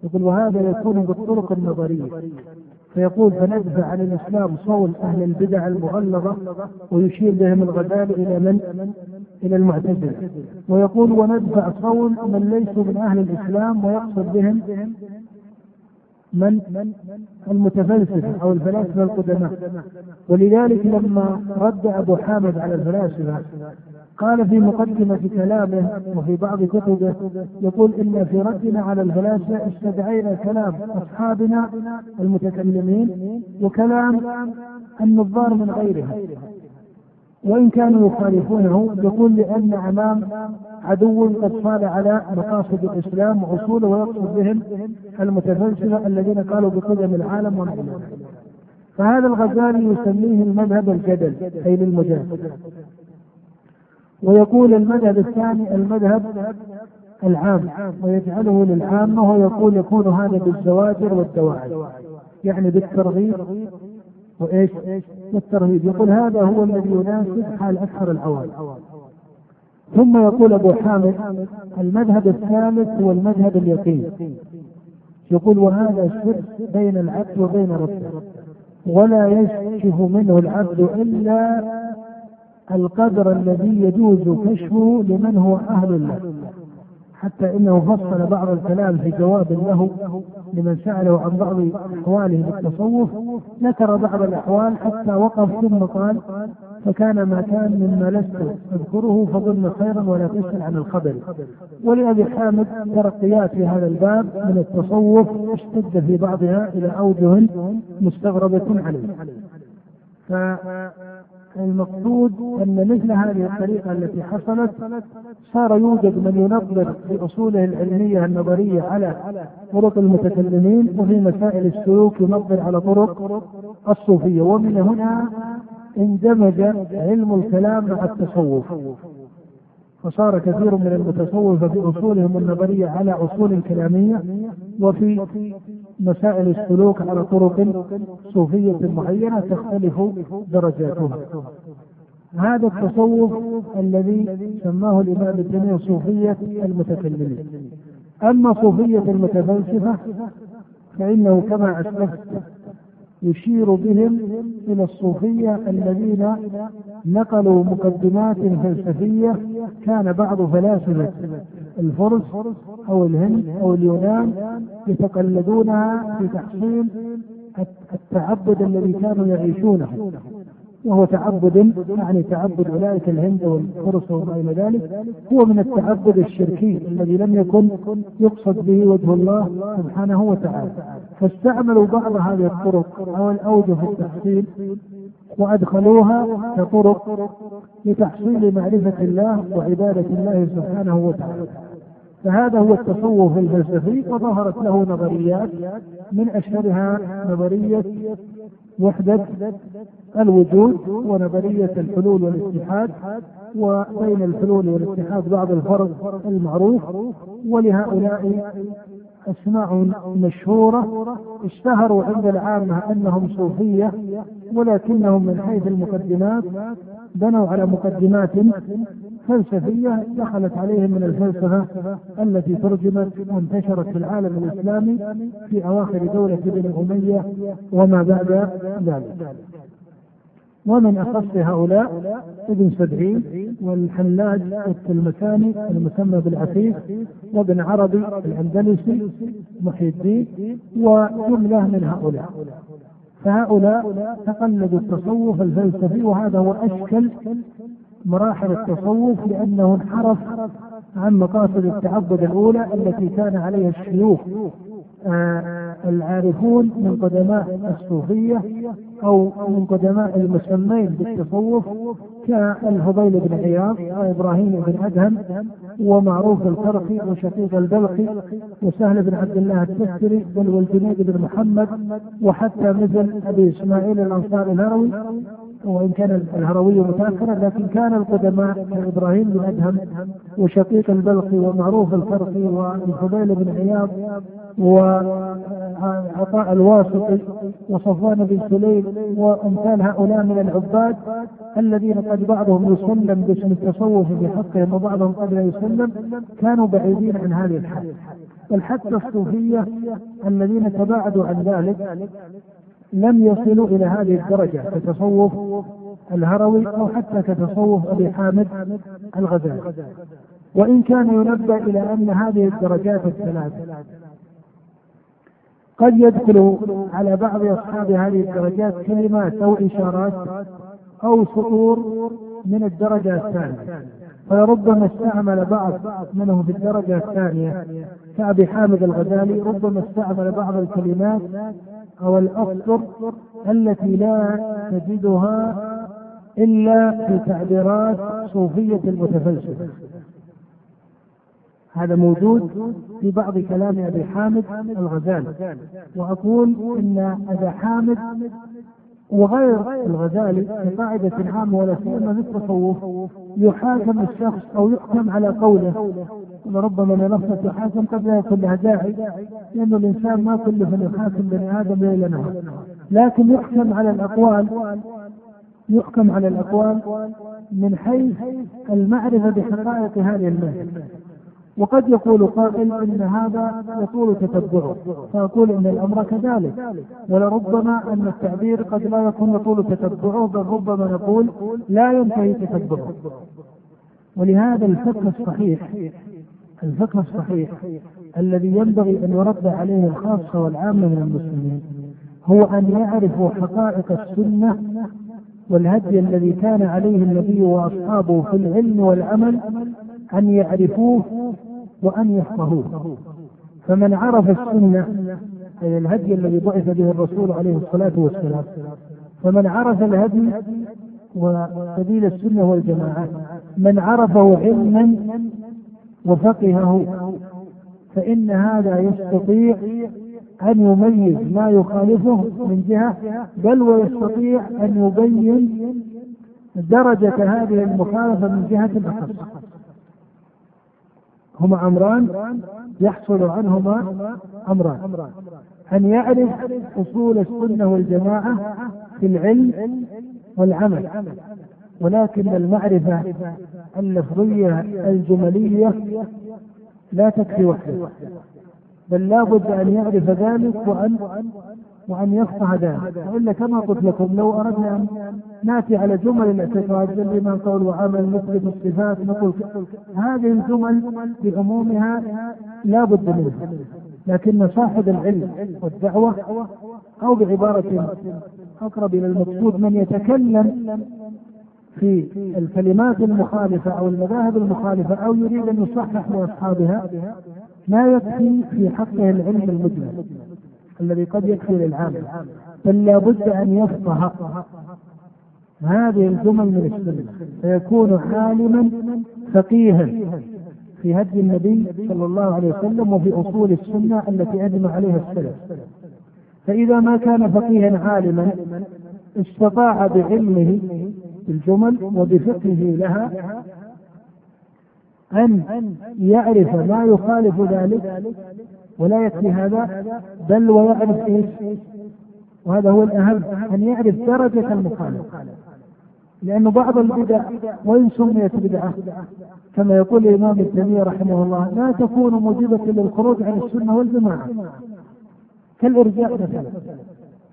يقول وهذا يكون بالطرق النظرية. فيقول فندفع عن الإسلام صول أهل البدع المغلظة ويشير بهم الغزالي إلى من؟ إلى المعتزلة. ويقول وندفع صول من ليسوا من أهل الإسلام ويقصد بهم من؟ المتفلسفة أو الفلاسفة القدماء. ولذلك لما رد أبو حامد على الفلاسفة قال في مقدمة كلامه وفي بعض كتبه يقول إن في ردنا على الفلاسفة استدعينا كلام أصحابنا المتكلمين وكلام النظار من غيرهم. وإن كانوا يخالفونه يقول لأن أمام عدو قد صال على مقاصد الإسلام وأصوله ويقصد بهم المتفلسفة الذين قالوا بقدم العالم ونحن. فهذا الغزالي يسميه المذهب الجدل أي للمجادلة ويقول المذهب الثاني المذهب العام ويجعله للعامة ويقول يكون هذا بالزواجر والدواعي. يعني بالترغيب وإيش؟ والترهيب يقول هذا هو الذي يناسب حال أكثر العوام. ثم يقول أبو حامد المذهب الثالث هو المذهب اليقين. يقول وهذا الشرك بين العبد وبين ربه ولا يشكف منه العبد إلا القدر الذي يجوز كشفه لمن هو أهل له حتى إنه فصل بعض الكلام في جواب له لمن سأله عن بعض أحواله بالتصوف. ذكر بعض الأحوال حتى وقف ثم قال فكان ما كان مما لست أذكره فظن خيرا ولا تسأل عن الخبر. ولأبي حامد ترقيات في هذا الباب من التصوف اشتد في بعضها إلى أوجه مستغربة عليه. المقصود أن مثل هذه الطريقة التي حصلت صار يوجد من ينظر في اصوله العلمية النظرية على طرق المتكلمين وفي مسائل السلوك ينظر على طرق الصوفية ومن هنا اندمج علم الكلام مع التصوف. فصار كثير من المتصوفة في أصولهم النظرية على أصول كلامية وفي مسائل السلوك على طرق صوفية معينة تختلف درجاتها. هذا التصوف الذي سماه الإمام ابن صوفية المتكلمين. أما صوفية المتفلسفة فإنه كما أسلفت يشير بهم إلى الصوفية الذين نقلوا مقدمات فلسفية كان بعض فلاسفة الفرس أو الهند أو اليونان يتقلدونها في تحصيل التعبد الذي كانوا يعيشونه. وهو تعبد يعني تعبد أولئك الهند والفرس وما إلى ذلك هو من التعبد الشركي الذي لم يكن يقصد به وجه الله سبحانه وتعالى. فاستعملوا بعض هذه الطرق أو الأوجه في التحصيل وأدخلوها كطرق لتحصيل معرفة الله وعبادة الله سبحانه وتعالى. فهذا هو التصوف الفلسفي وظهرت له نظريات من أشهرها نظرية وحدة الوجود ونظرية الحلول والاتحاد وبين الحلول والاتحاد بعض الفرق المعروف ولهؤلاء أسماء مشهورة اشتهروا عند العامة أنهم صوفية ولكنهم من حيث المقدمات بنوا على مقدمات فلسفية دخلت عليهم من الفلسفة التي ترجمت وانتشرت في العالم الإسلامي في أواخر دولة ابن أمية وما بعد ذلك. ومن أخص هؤلاء ابن سبعين والحلاج التلمساني المسمى بالعفيف وابن عربي الأندلسي محي الدين وجملة من هؤلاء. فهؤلاء تقلدوا التصوف الفلسفي وهذا هو أشكل مراحل التصوف لأنه انحرف عن مقاصد التعبد الأولى التي كان عليها الشيوخ آه العارفون من قدماء الصوفية أو من قدماء المسمين بالتصوف كالفضيل بن عياض وإبراهيم بن أدهم ومعروف الكرخي وشقيق البلخي وسهل بن عبد الله التستري بل والجنيد بن محمد وحتى مثل أبي إسماعيل الأنصاري الهروي وإن كان الهروي متأخرا لكن كان القدماء كابراهيم بن أدهم وشقيق البلخي ومعروف الكرخي والفضيل بن عياض وعطاء الواسطي وصفوان بن سليم وأمثال هؤلاء من العباد الذين قد بعضهم يسلم باسم التصوف في حقهم وبعضهم قد لا يسلم كانوا بعيدين عن هذه الحال بل حتى الصوفية الذين تباعدوا عن ذلك لم يصلوا إلى هذه الدرجة كتصوف الهروي أو حتى كتصوف أبي حامد الغزالي. وإن كان ينبه إلى أن هذه الدرجات الثلاث قد يدخل على بعض أصحاب هذه الدرجات كلمات أو إشارات أو سطور من الدرجة الثانية. فربما استعمل بعض منهم في الدرجة الثانية كأبي حامد الغزالي ربما استعمل بعض الكلمات أو الأسطر التي لا تجدها إلا في تعبيرات صوفية المتفلسفة. هذا موجود في بعض كلام أبي حامد الغزالي. وأقول إن ابا حامد وغير الغزالي كقاعدة عامة ولا سيما في التصوف يحاكم الشخص أو يحكم على قوله. وربما من نفسه تحاكم قد لا يكون لها داعي لأنه الإنسان ما كله أن يحاكم بني آدم ليل نهار لكن يحكم على الأقوال يحكم على الأقوال من حيث المعرفة بحقائق هذه المهنة. وقد يقول قائل إن هذا يطول تتبعه فأقول إن الأمر كذلك. ولربما أن التعبير قد لا يكون يطول تتبعه بل ربما نقول لا ينتهي تتبعه. ولهذا الفقه الصحيح الفقه الصحيح الذي ينبغي أن يرد عليه الخاصه والعامه من المسلمين هو أن يعرفوا حقائق السنة والهدي الذي كان عليه النبي وأصحابه في العلم والعمل أن يعرفوه وأن يفقهوه. فمن عرف السنة أي الهدي الذي بعث به الرسول عليه الصلاة والسلام فمن عرف الهدي وسبيل السنة والجماعة من عرفه علما وفقهه فإن هذا يستطيع أن يميز ما يخالفه من جهة بل ويستطيع أن يبين درجة هذه المخالفة من جهة أخرى. هما أمران يحصل عنهما أمران. أن يعرف أصول السنة والجماعة في العلم والعمل. ولكن المعرفة اللفظية الجملية لا تكفي وحده. بل لا بد أن يعرف ذلك وأن وأن يفقه ذلك. وإلا كما قلت لكم لو أردنا أن نأتي على جمل الاعتقاد ما قول وعمل مثل الصفات نقول هذه الجمل بعمومها لا بد منها. لكن صاحب العلم والدعوة أو بعبارة أقرب إلى المقصود من يتكلم في الكلمات المخالفة أو المذاهب المخالفة أو يريد أن يصحح لأصحابها ما يكفي في حقه العلم المجمل. الذي قد يكفي للعامة بل لابد أن يفقه هذه الجمل من السنة فيكون عالما فقيها في هدي النبي صلى الله عليه وسلم وفي أصول السنة التي أجمع عليها السلف. فإذا ما كان فقيها عالما استطاع بعلمه الجمل وبفقهه لها أن يعرف ما يخالف ذلك ولا يكفي هذا بل ويعرف إيش؟ وهذا هو الأهم أن يعرف درجة المخالف. لأن بعض البدع وإن سميت بدعة كما يقول الإمام ابن رحمه الله لا تكون موجبة للخروج عن السنة والجماعة. كالإرجاء مثلا.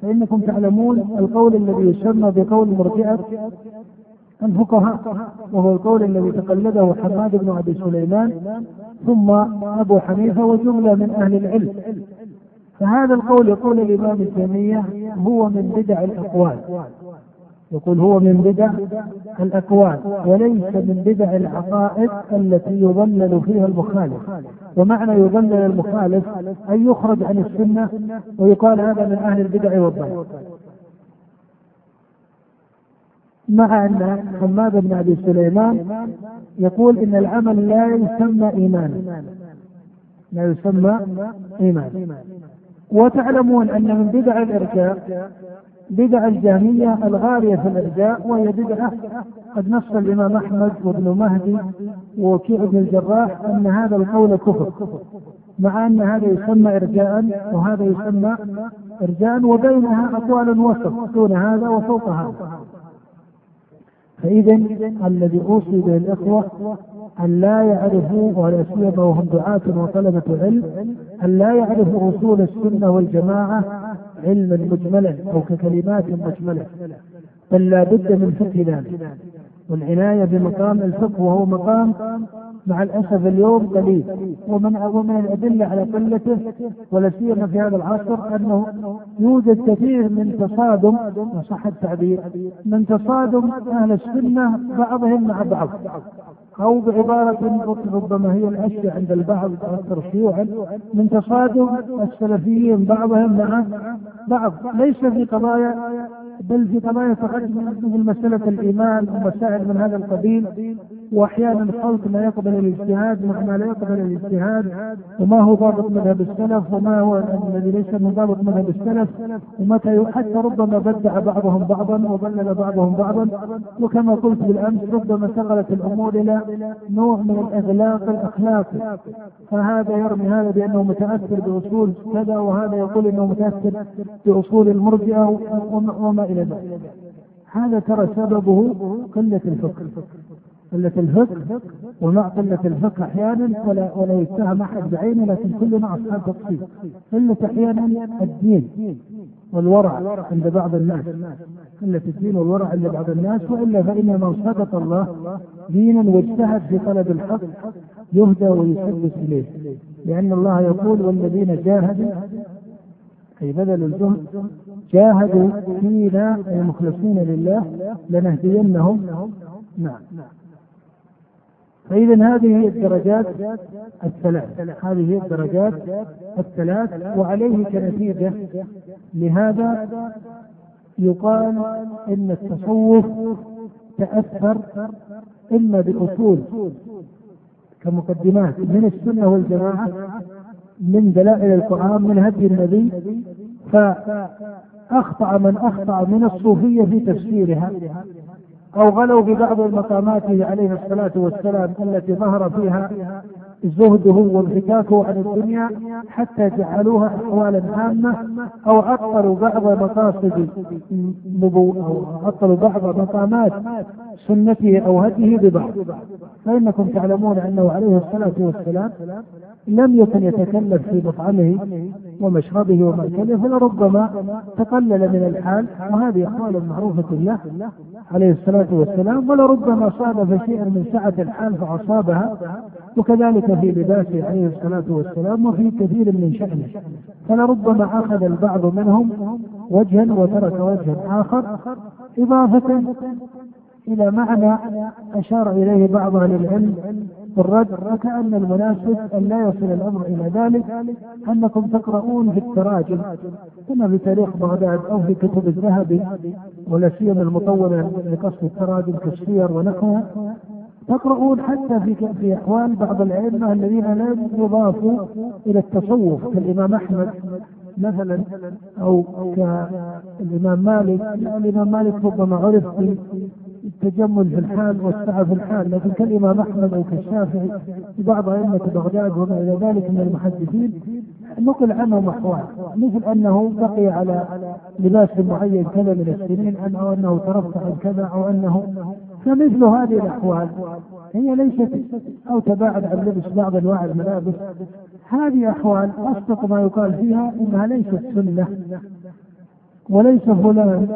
فإنكم تعلمون القول الذي يسمى بقول مرجئة الفقهاء وهو القول الذي تقلده حماد بن أبي سليمان ثم أبو حنيفة وجملة من أهل العلم. فهذا القول يقول الإمام ابن تيميه هو من بدع الأقوال. يقول هو من بدع الأقوال وليس من بدع العقائد التي يضلل فيها المخالف. ومعنى يضلل المخالف أن يخرج عن السنة ويقال هذا من أهل البدع والضلال. مع أن حماد بن أبي سليمان يقول إن العمل لا يسمى إيمانا. لا يسمى إيمانا. وتعلمون أن من بدع الإرجاء بدع الجهمية الغالية في الإرجاء وهي بدعة. قد نص الإمام أحمد وابن مهدي ووكيع بن الجراح أن هذا القول كفر مع أن هذا يسمى إرجاء وهذا يسمى إرجاء وبينها أقوال وسط دون هذا وفوق هذا. فإذا الذي أوصي به الإخوة أن لا يعرفوا ولا سيما وهم دعاة وطلبة علم أن لا يعرفوا أصول السنة والجماعة علما مجملا أو ككلمات مجملة بل لا بد من فقه ذلك والعناية بمقام الفقه وهو مقام مع الأسف اليوم قليل ومن ومن الأدلة على قلته ولا سيما في هذا العصر أنه يوجد كثير من تصادم ان صح التعبير. من تصادم أهل السنة بعضهم مع بعض. أو بعبارة ربما هي الأشياء عند البعض أكثر شيوعا. من تصادم السلفيين بعضهم مع بعض. ليس في قضايا بل في قضايا فقط مثل مسألة الإيمان ومسائل من هذا القبيل. وأحيانا خلط ما يقبل الاجتهاد مع ما لا يقبل الاجتهاد وما هو ضابط مذهب السلف وما هو الذي ليس من ضابط مذهب السلف ومتى حتى ربما بدع بعضهم بعضا وضلل بعضهم بعضا وكما قلت بالأمس ربما انتقلت الأمور إلى نوع من الإغلاق الأخلاقي فهذا يرمي هذا بأنه متأثر بأصول كذا وهذا يقول أنه متأثر بأصول المرجئة وما إلى ذلك. هذا ترى سببه قلة الفقه. قلة الفقه ومع قلة الفقه أحيانا ولا ولا يتهم أحد بعينه لكن كلنا أصحاب تفصيل قلة أحيانا الدين والورع عند بعض الناس. قلة الدين والورع عند بعض الناس وإلا فإن من صدق الله دينا واجتهد في طلب الحق يهدى ويسدس إليه. لأن الله يقول والذين جاهدوا أي بذلوا الجهد جاهدوا فينا أي مخلصين لله لنهدينهم. نعم. فإذا هذه الدرجات الثلاث. هذه الدرجات الثلاث وعليه كنتيجة لهذا يقال إن التصوف تأثر إما بأصول كمقدمات من السنة والجماعة من دلائل القرآن من هدي النبي فأخطأ من أخطأ من الصوفية في تفسيرها. أو غلوا ببعض مقاماته عليه الصلاة والسلام التي ظهر فيها زهده وانفكاكه عن الدنيا حتى جعلوها أحوالا هامة أو عطلوا بعض مقاصد أو عطلوا بعض مقامات سنته أو هديه ببعض. فإنكم تعلمون أنه عليه الصلاة والسلام لم يكن يتكلف في مطعمه ومشربه ومأكله فلربما تقلل من الحال وهذه أحوال معروفة له عليه الصلاة والسلام ولربما صادف شيئا من سعة الحال فأصابها وكذلك في لباسه عليه الصلاة والسلام وفي كثير من شأنه. فلربما أخذ البعض منهم وجها وترك وجها آخر إضافة إلى معنى أشار إليه بعض أهل العلم بالرد وكأن المناسب أن لا يصل الأمر إلى ذلك أنكم تقرؤون في التراجم كما في تاريخ بغداد أو في كتب الذهبي ولا سيما المطولة لقصد التراجم كالسير ونحوها تقرؤون حتى في في أحوال بعض الأئمة الذين لم يضافوا إلى التصوف كالإمام أحمد مثلا أو كالإمام مالك الإمام مالك ربما عرف التجمل في الحال والسعة في الحال لكن كالإمام أحمد أو كالشافعي في بعض أئمة بغداد وما إلى ذلك من المحدثين نقل عنهم أحوال مثل أنه بقي على لباس معين كذا من السنين أو أنه ترفع عن كذا أو أنه فمثل هذه الأحوال هي ليست أو تباعد عن لبس بعض أنواع الملابس. هذه أحوال أصدق ما يقال فيها إنها ليست سنة. وليس فلان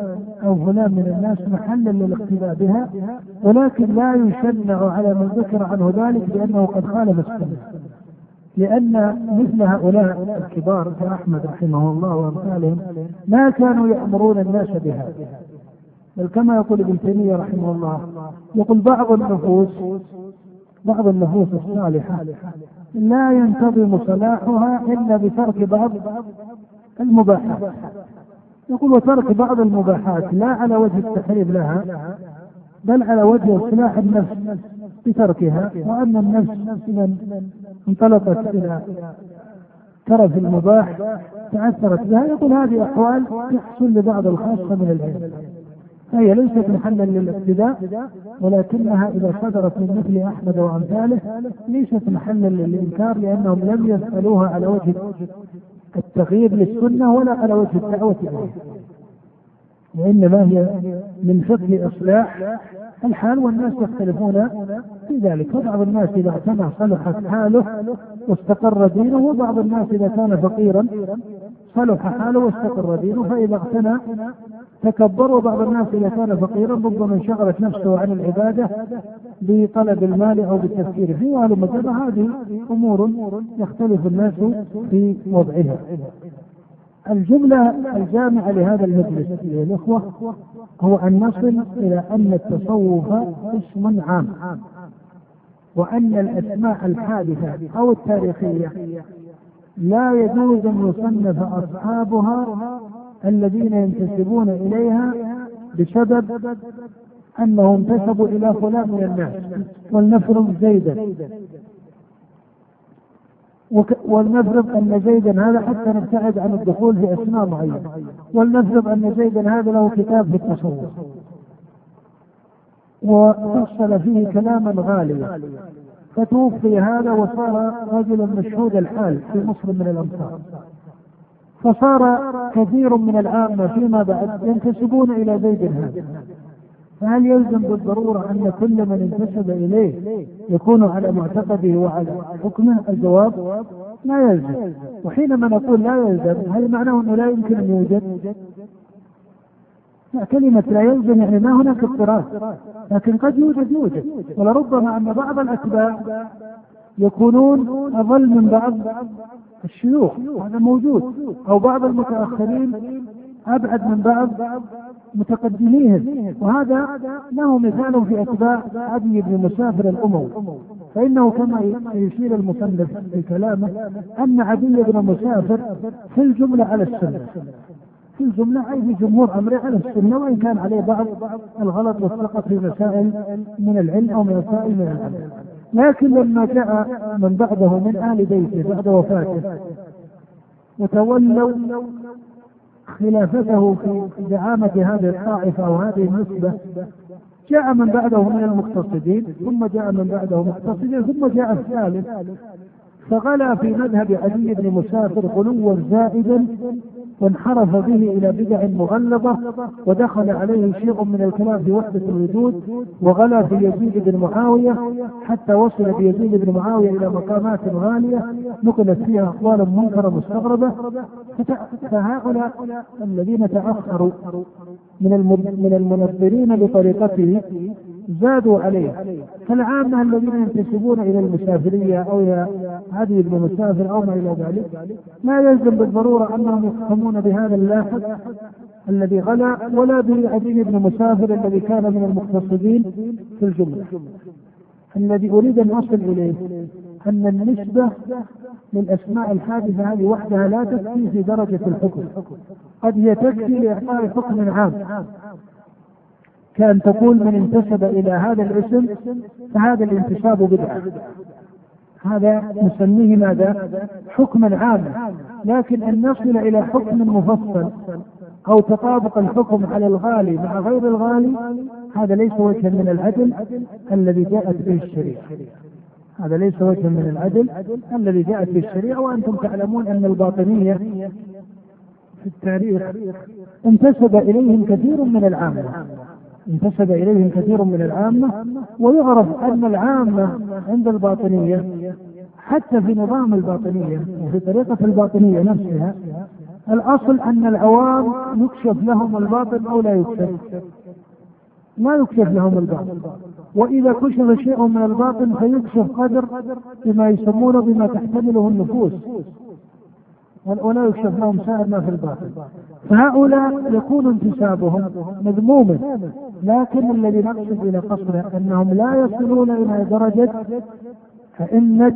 أو فلان من الناس محلا للاقتداء بها ولكن لا يشنع على من ذكر عنه ذلك بأنه قد خالف السنة لأن مثل هؤلاء الكبار كأحمد رحمه الله وأمثالهم ما كانوا يأمرون الناس بها. بل كما يقول ابن تيمية رحمه الله يقول بعض النفوس بعض النفوس الصالحة لا ينتظم صلاحها إلا بترك بعض المباحات. يقول وترك بعض المباحات لا على وجه التحريم لها بل على وجه اصلاح النفس بتركها وأن النفس إذا انطلقت إلى ترف المباح تأثرت بها. يقول هذه أحوال تحصل لبعض الخاصة من العلم. فهي ليست محلا للابتداء ولكنها إذا صدرت من مثل أحمد وأمثاله ليست محلا للإنكار لأنهم لم يسألوها على وجه التغيير للسنة ولا على وجه الدعوة إليه. وإنما هي من فضل إصلاح الحال والناس يختلفون في ذلك. فبعض الناس إذا اعتنى صلحت حاله واستقر دينه وبعض الناس إذا كان فقيرا صلح حاله واستقر دينه فإذا اغتنى تكبر وبعض الناس إذا كان فقيرا ربما انشغلت نفسه عن العبادة بطلب المال أو بالتفكير فيه وهذه هذه أمور يختلف الناس في وضعها. الجملة الجامعة لهذا المجلس أيها الإخوة هو أن نصل إلى أن التصوف اسم عام وأن الأسماء الحادثة أو التاريخية لا يجوز أن يصنف أصحابها الذين ينتسبون إليها بسبب أنهم انتسبوا إلى فلان من الناس. ولنفرض زيدا. ولنفرض أن زيدا هذا حتى نبتعد عن الدخول في أسماء معينة. ولنفرض أن زيدا هذا له كتاب في التصوف. وفصل فيه كلاما غاليا. فتوفي هذا وصار رجلا مشهود الحال في مصر من الامصار فصار كثير من العامة فيما بعد ينتسبون إلى زيد هذا فهل يلزم بالضرورة أن كل من انتسب إليه يكون على معتقده وعلى حكمه؟ الجواب لا يلزم وحينما نقول لا يلزم هل معناه أنه لا يمكن أن يوجد؟ كلمة لا يلزم يعني ما هناك اضطراب لكن قد يوجد يوجد ولربما أن بعض الأتباع يكونون أظل من بعض الشيوخ هذا موجود. أو بعض المتأخرين أبعد من بعض متقدميهم. وهذا له مثال في أتباع عدي بن مسافر الأموي. فإنه كما يشير المصنف في كلامه أن عدي بن مسافر في الجملة على السنة. في الجملة أي في جمهور أمره على السنة وإن كان عليه بعض الغلط والسقط في مسائل من العلم أو مسائل من العلم لكن لما جاء من بعده من آل بيته بعد وفاته وتولوا خلافته في زعامة هذه الطائفة أو هذه النسبة جاء من بعده من المقتصدين ثم جاء من بعده مقتصدين ثم جاء الثالث فغلا في مذهب علي بن مسافر غلوا زائدا وانحرف به إلى بدع مغلظة ودخل عليه شيء من الكلام في وحدة الوجود وغلا في يزيد بن معاوية حتى وصل بيزيد بن معاوية إلى مقامات غالية نقلت فيها أقوال منكرة مستغربة. فهؤلاء الذين تأخروا من من المنظرين بطريقته زادوا عليه. فالعامة الذين ينتسبون إلى المسافرية أو إلى عدي بن مسافر أو ما إلى ذلك لا يلزم بالضرورة أنهم يفهمون بهذا اللاحق الذي غلا ولا بعدي بن مسافر الذي كان من المقتصدين في الجملة. الذي أريد أن أصل إليه أن النسبة للأسماء الحادثة هذه وحدها لا تكفي في درجة الحكم. قد هي تكفي لإعطاء حكم عام. كأن تقول من انتسب إلى هذا الاسم فهذا الانتساب بدعة. هذا نسميه ماذا؟ حكما عاما لكن أن نصل إلى حكم مفصل أو تطابق الحكم على الغالي مع غير الغالي هذا ليس وجها من العدل الذي جاءت به الشريعة. هذا ليس وجها من العدل الذي جاءت به الشريعة وأنتم تعلمون أن الباطنية في التاريخ انتسب إليهم كثير من العامة. انتسب إليهم كثير من العامة ويعرف أن العامة عند الباطنية حتى في نظام الباطنية وفي طريقة الباطنية نفسها الأصل أن العوام يكشف لهم الباطن أو لا يكشف. ما يكشف لهم الباطن. وإذا كشف شيء من الباطن فيكشف قدر بما يسمونه بما تحتمله النفوس. ولا يكشف لهم سائر ما في الباطن؟ فهؤلاء يكون انتسابهم مذموما لكن الذي نقصد إلى قصره أنهم لا يصلون إلى درجة أئمة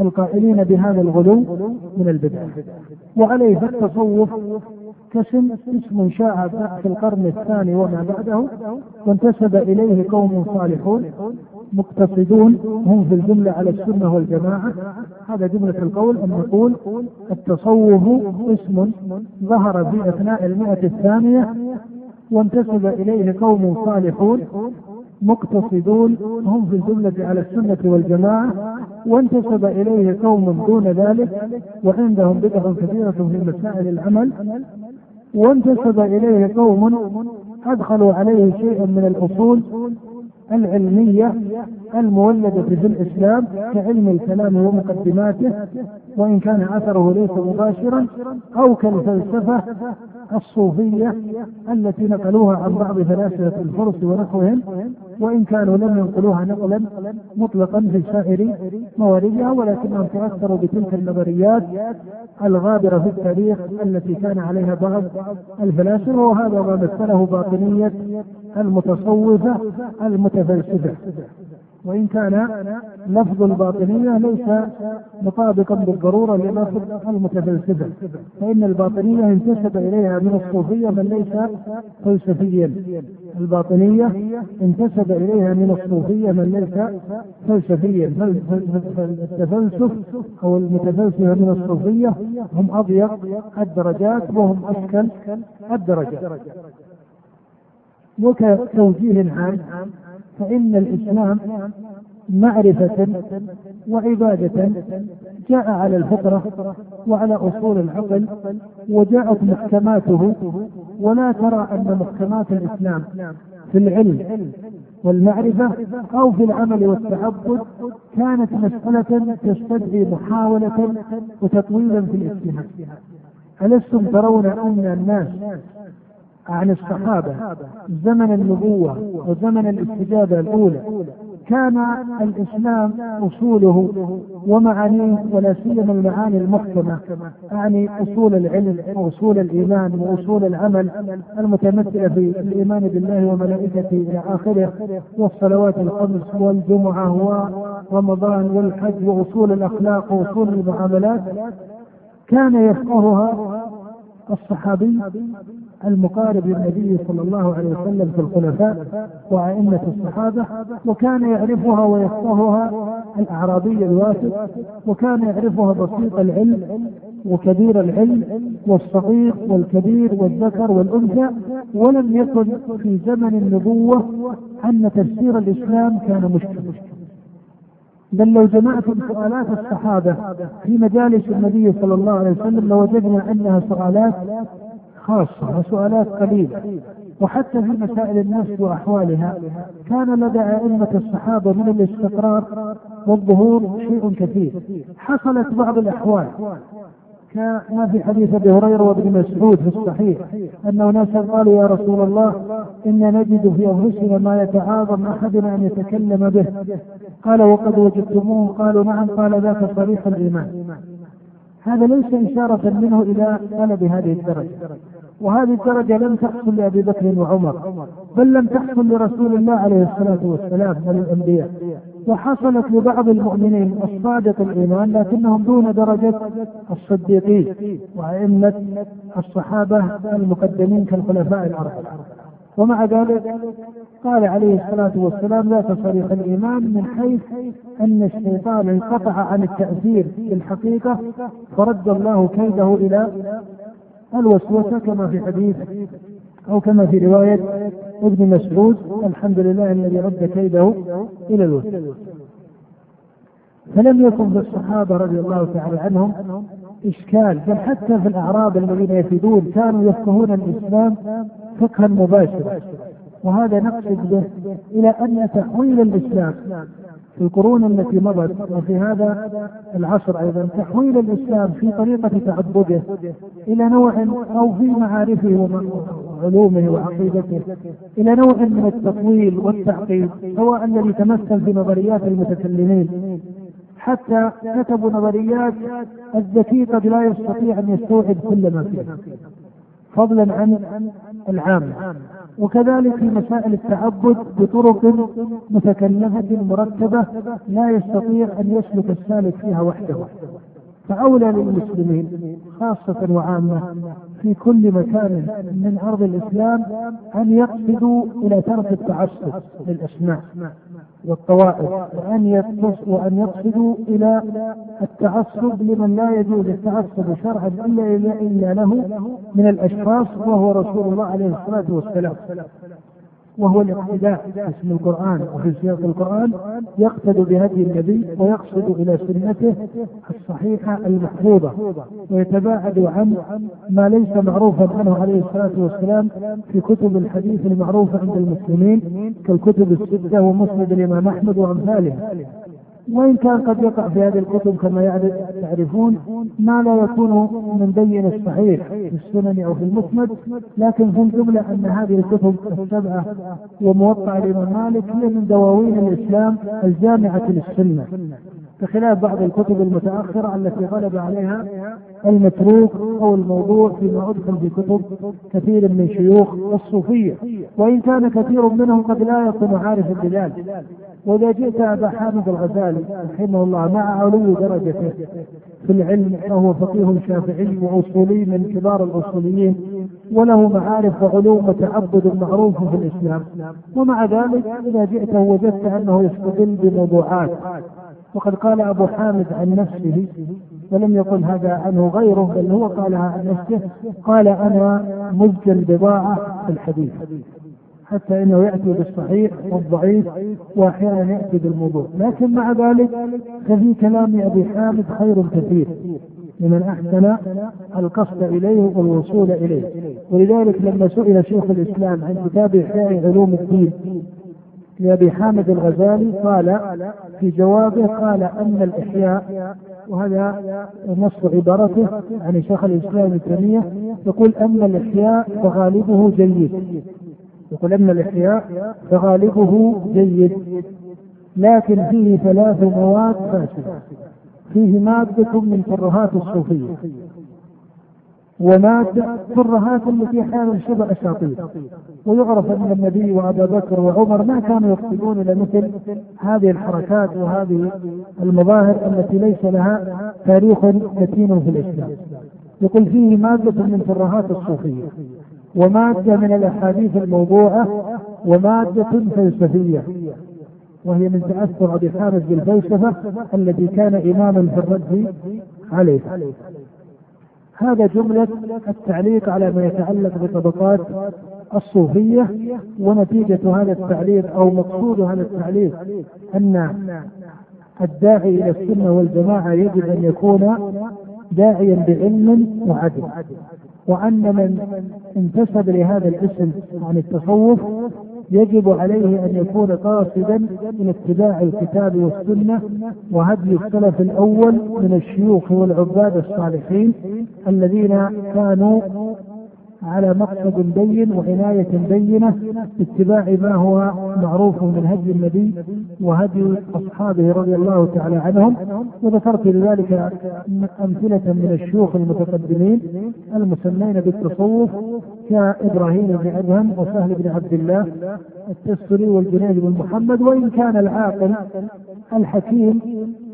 القائلين بهذا الغلو من البدع. وعليه فالتصوف كاسم اسم شاع في القرن الثاني وما بعده وانتسب إليه قوم صالحون. مقتصدون هم في الجملة على السنة والجماعة. هذا جملة القول أن نقول التصوف اسم ظهر في أثناء المئة الثانية وانتسب إليه قوم صالحون مقتصدون هم في الجملة على السنة والجماعة وانتسب إليه قوم دون ذلك وعندهم بدع كثيرة في مسائل العمل وانتسب إليه قوم أدخلوا عليه شيئا من الأصول العلمية المولدة في الإسلام كعلم الكلام ومقدماته وإن كان أثره ليس مباشرا أو كالفلسفة الصوفية التي نقلوها عن بعض فلاسفة الفرس ونحوهم وإن كانوا لم ينقلوها نقلا مطلقا في سائر مواردها ولكنهم تأثروا بتلك النظريات الغابرة في التاريخ التي كان عليها بعض الفلاسفة وهذا ما مثله باطنية المتصوفة المتفلسفة. وإن كان لفظ الباطنية ليس مطابقا بالضرورة للفظ المتفلسفة. فإن الباطنية انتسب إليها من الصوفية من ليس فلسفيا. الباطنية انتسب إليها من الصوفية من ليس فلسفيا. فالتفلسف أو المتفلسفة من الصوفية هم أضيق الدرجات وهم أشكل الدرجات؟ وكتوجيه عام فإن الإسلام معرفة وعبادة جاء على الفطرة وعلى أصول العقل وجاءت محكماته ولا ترى أن محكمات الإسلام في العلم والمعرفة أو في العمل والتعبد كانت مسألة تستدعي محاولة وتطويلا في الاجتهاد. ألستم ترون أن الناس عن الصحابة زمن النبوة وزمن الاستجابة الأولى. كان الإسلام أصوله ومعانيه ولا سيما المعاني المحكمة أعني أصول العلم وأصول الإيمان وأصول العمل المتمثلة في الإيمان بالله وملائكته إلى آخره والصلوات الخمس والجمعة ورمضان والحج وأصول الأخلاق وأصول المعاملات. كان يفقهها الصحابي المقارب للنبي صلى الله عليه وسلم في الخلفاء وأئمة الصحابة وكان يعرفها ويفقهها الأعرابي الواثق وكان يعرفها بسيط العلم وكبير العلم والصغير والكبير والذكر والأنثى ولم يكن في زمن النبوة أن تفسير الإسلام كان مشكلا بل لو جمعتم سؤالات الصحابة في مجالس النبي صلى الله عليه وسلم لوجدنا أنها سؤالات خاصة وسؤالات قليلة. وحتى في مسائل النفس وأحوالها كان لدى أئمة الصحابة من الاستقرار والظهور شيء كثير. حصلت بعض الأحوال. كما في حديث أبي هريرة وابن مسعود في الصحيح ان ناسا قالوا يا رسول الله أنا نجد في أنفسنا ما يتعاظم أحدنا أن يتكلم به. قال وقد وجدتموه. قالوا نعم. قال ذاك صريح الإيمان. هذا ليس إشارة منه إلى طلب هذه الدرجة. وهذه الدرجة لم تحصل لأبي بكر وعمر بل لم تحصل لرسول الله عليه الصلاة والسلام من الأنبياء وحصلت لبعض المؤمنين الصادق الإيمان لكنهم دون درجة الصديقين وأئمة الصحابة المقدمين كالخلفاء الأربعة. ومع ذلك قال عليه الصلاة والسلام لا تصريح الإيمان من حيث أن الشيطان انقطع عن التأثير في الحقيقة فرد الله كيده إلى الوسوسة كما في حديث أو كما في رواية ابن مسعود الحمد لله الذي رد كيده إلى الوسوسة. فلم يكن في الصحابة رضي الله تعالى عنهم إشكال بل حتى في الأعراب الذين يفيدون كانوا يفقهون الإسلام فقها مباشرا وهذا نقصد به إلى أن تحويل الإسلام في القرون التي مضت وفي هذا العصر أيضا تحويل الإسلام في طريقة تعبده إلى نوع أو في معارفه وعلومه وعقيدته إلى نوع من التطويل والتعقيد سواء الذي تمثل في نظريات المتكلمين. حتى كتبوا نظريات الذكي قد لا يستطيع أن يستوعب كل ما فيها. فضلا عن العامة وكذلك في مسائل التعبد بطرق متكلفة مركبة لا يستطيع أن يسلك السالك فيها وحده. فأولى للمسلمين خاصة وعامة في كل مكان من أرض الإسلام أن يقصدوا إلى ترك التعصب للأسماء. والطوائف وأن وأن يقصدوا إلى التعصب لمن لا يجوز التعصب شرعا إلا إلا له من الأشخاص وهو رسول الله عليه الصلاة والسلام. وهو الاقتداء باسم القرآن. وفي سياق القرآن يقتد بهدي النبي ويقصد إلى سنته الصحيحة المحفوظة ويتباعد عن ما ليس معروفا عنه عليه الصلاة والسلام في كتب الحديث المعروفة عند المسلمين كالكتب الستة ومسند الإمام أحمد وأمثالها وإن كان قد يقع في هذه الكتب كما تعرفون ما لا يكون من بين الصحيح في السنن أو في المسند لكن في الجملة أن هذه الكتب السبعة وموقع الإمام مالك هي من دواوين الإسلام الجامعة للسنة. بخلاف بعض الكتب المتأخرة التي غلب عليها المتروك أو الموضوع فيما أدخل في كتب كثير من شيوخ الصوفية. وإن كان كثير منهم قد لا يكون عارفا بذلك. وإذا جئت أبا حامد الغزالي رحمه الله مع علو درجته في العلم فهو فقيه شافعي وأصولي من كبار الأصوليين وله معارف وعلوم وتعبد معروفة في الإسلام. ومع ذلك إذا جئته وجدت أنه يستدل بموضوعات. وقد قال أبو حامد عن نفسه ولم يقل هذا عنه غيره بل هو قالها عن نفسه قال أنا مزج البضاعة في الحديث. حتى إنه يأتي بالصحيح والضعيف وأحيانا يأتي بالموضوع، لكن مع ذلك ففي كلام أبي حامد خير كثير لمن أحسن القصد إليه والوصول إليه، ولذلك لما سئل شيخ الإسلام عن كتاب إحياء علوم الدين لأبي حامد الغزالي قال في جوابه قال أن الإحياء وهذا نص عبارته عن شيخ الإسلام ابن تيمية يقول أن الإحياء فغالبه جيد. يقول أن الإحياء فغالبه جيد لكن فيه ثلاث مواد فاسدة. فيه مادة من ترهات الصوفية ومادة ترهات التي أحيانا شبه أساطير. ويعرف أن النبي وأبا بكر وعمر ما كانوا يقصدون إلى مثل هذه الحركات وهذه المظاهر التي ليس لها تاريخ متين في الإسلام. يقول فيه مادة من ترهات الصوفية. ومادة من الأحاديث الموضوعة ومادة فلسفية وهي من تأثر أبي حامد بالفلسفة الذي كان إماما في الرد عليه. هذا جملة التعليق على ما يتعلق بطبقات الصوفية ونتيجة هذا التعليق أو مقصود هذا التعليق أن الداعي إلى السنة والجماعة يجب أن يكون داعيا بعلم وعدل. وأن من انتسب لهذا الاسم عن التصوف يجب عليه أن يكون قاصدا من اتباع الكتاب والسنة وهدي السلف الأول من الشيوخ والعباد الصالحين الذين كانوا على مقصد بين وعناية بينة باتباع ما هو معروف من هدي النبي وهدي أصحابه رضي الله تعالى عنهم. وذكرت لذلك أمثلة من الشيوخ المتقدمين المسمين بالتصوف كإبراهيم بن أدهم وسهل بن عبد الله التستري والجنيد بن محمد وإن كان العاقل الحكيم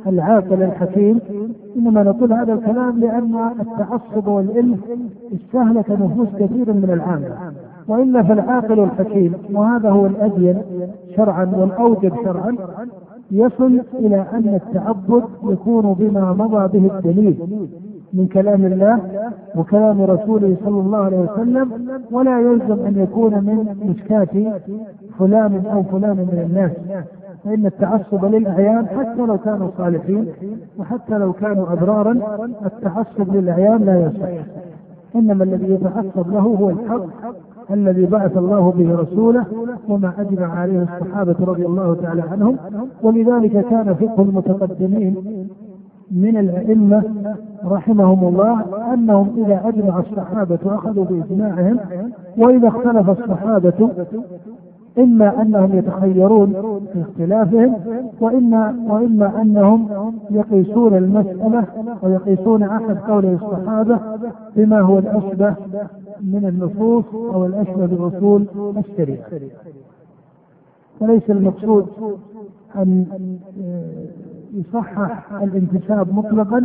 العاقل الحكيم إنما نقول هذا الكلام لأن التعصب والالف استهلك نفوس كثير من العامة. وإلا فالعاقل الحكيم وهذا هو الأدين شرعا والأوجب شرعا يصل إلى أن التعبد يكون بما مضى به الدليل. من كلام الله وكلام رسوله صلى الله عليه وسلم ولا يلزم أن يكون من مشكاة فلان أو فلان من الناس. فإن التعصب للأعيان حتى لو كانوا صالحين وحتى لو كانوا أبرارا التعصب للأعيان لا يصح. إنما الذي يتعصب له هو الحق الذي بعث الله به رسوله وما أجمع عليه الصحابة رضي الله تعالى عنهم. ولذلك كان فقه المتقدمين من الأئمة رحمهم الله أنهم إذا أجمع الصحابة أخذوا بإجماعهم وإذا اختلف الصحابة إما أنهم يتخيرون في اختلافهم وإما وإما أنهم يقيسون المسألة ويقيسون أحد قول الصحابة بما هو الأشبه من النصوص أو الأشبه بأصول الشريعة. فليس المقصود أن يصحح الانتساب مطلقا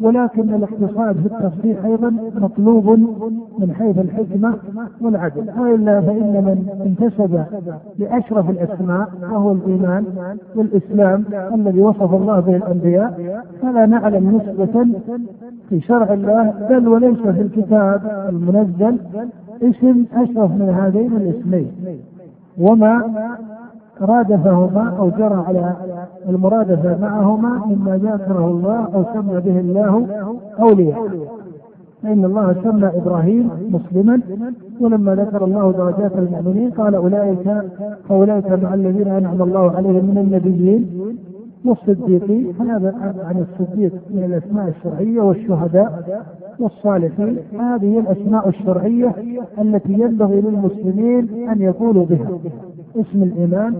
ولكن الاقتصاد في التصحيح أيضا مطلوب من حيث الحكمة والعدل. وإلا فإن من انتسب لأشرف الأسماء وهو الإيمان والإسلام الذي وصف الله به الأنبياء فلا نعلم نسبة في شرع الله بل وليس في الكتاب المنزل اسم أشرف من هذين الاسمين. وما رادفهما أو جرى على المرادفة معهما مما ذكره الله أو سمى به الله أولياء. فإن الله سمى إبراهيم مسلما ولما ذكر الله درجات المؤمنين قال أولئك فأولئك مع الذين أنعم الله عليهم من النبيين والصديقين. هذا عن الصديق من الأسماء الشرعية والشهداء والصالحين. هذه الأسماء الشرعية التي ينبغي للمسلمين أن يقولوا بها. اسم الإيمان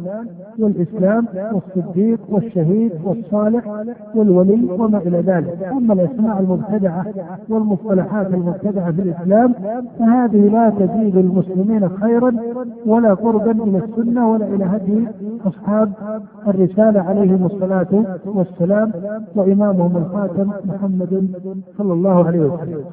والإسلام والصديق والشهيد والصالح والولي وما إلى ذلك. أما الأسماء المبتدعة والمصطلحات المبتدعة في الإسلام فهذه لا تزيد المسلمين خيرا ولا قربا إلى السنة ولا إلى هدي أصحاب الرسالة عليهم الصلاة والسلام وإمامهم الخاتم محمد صلى الله عليه وسلم.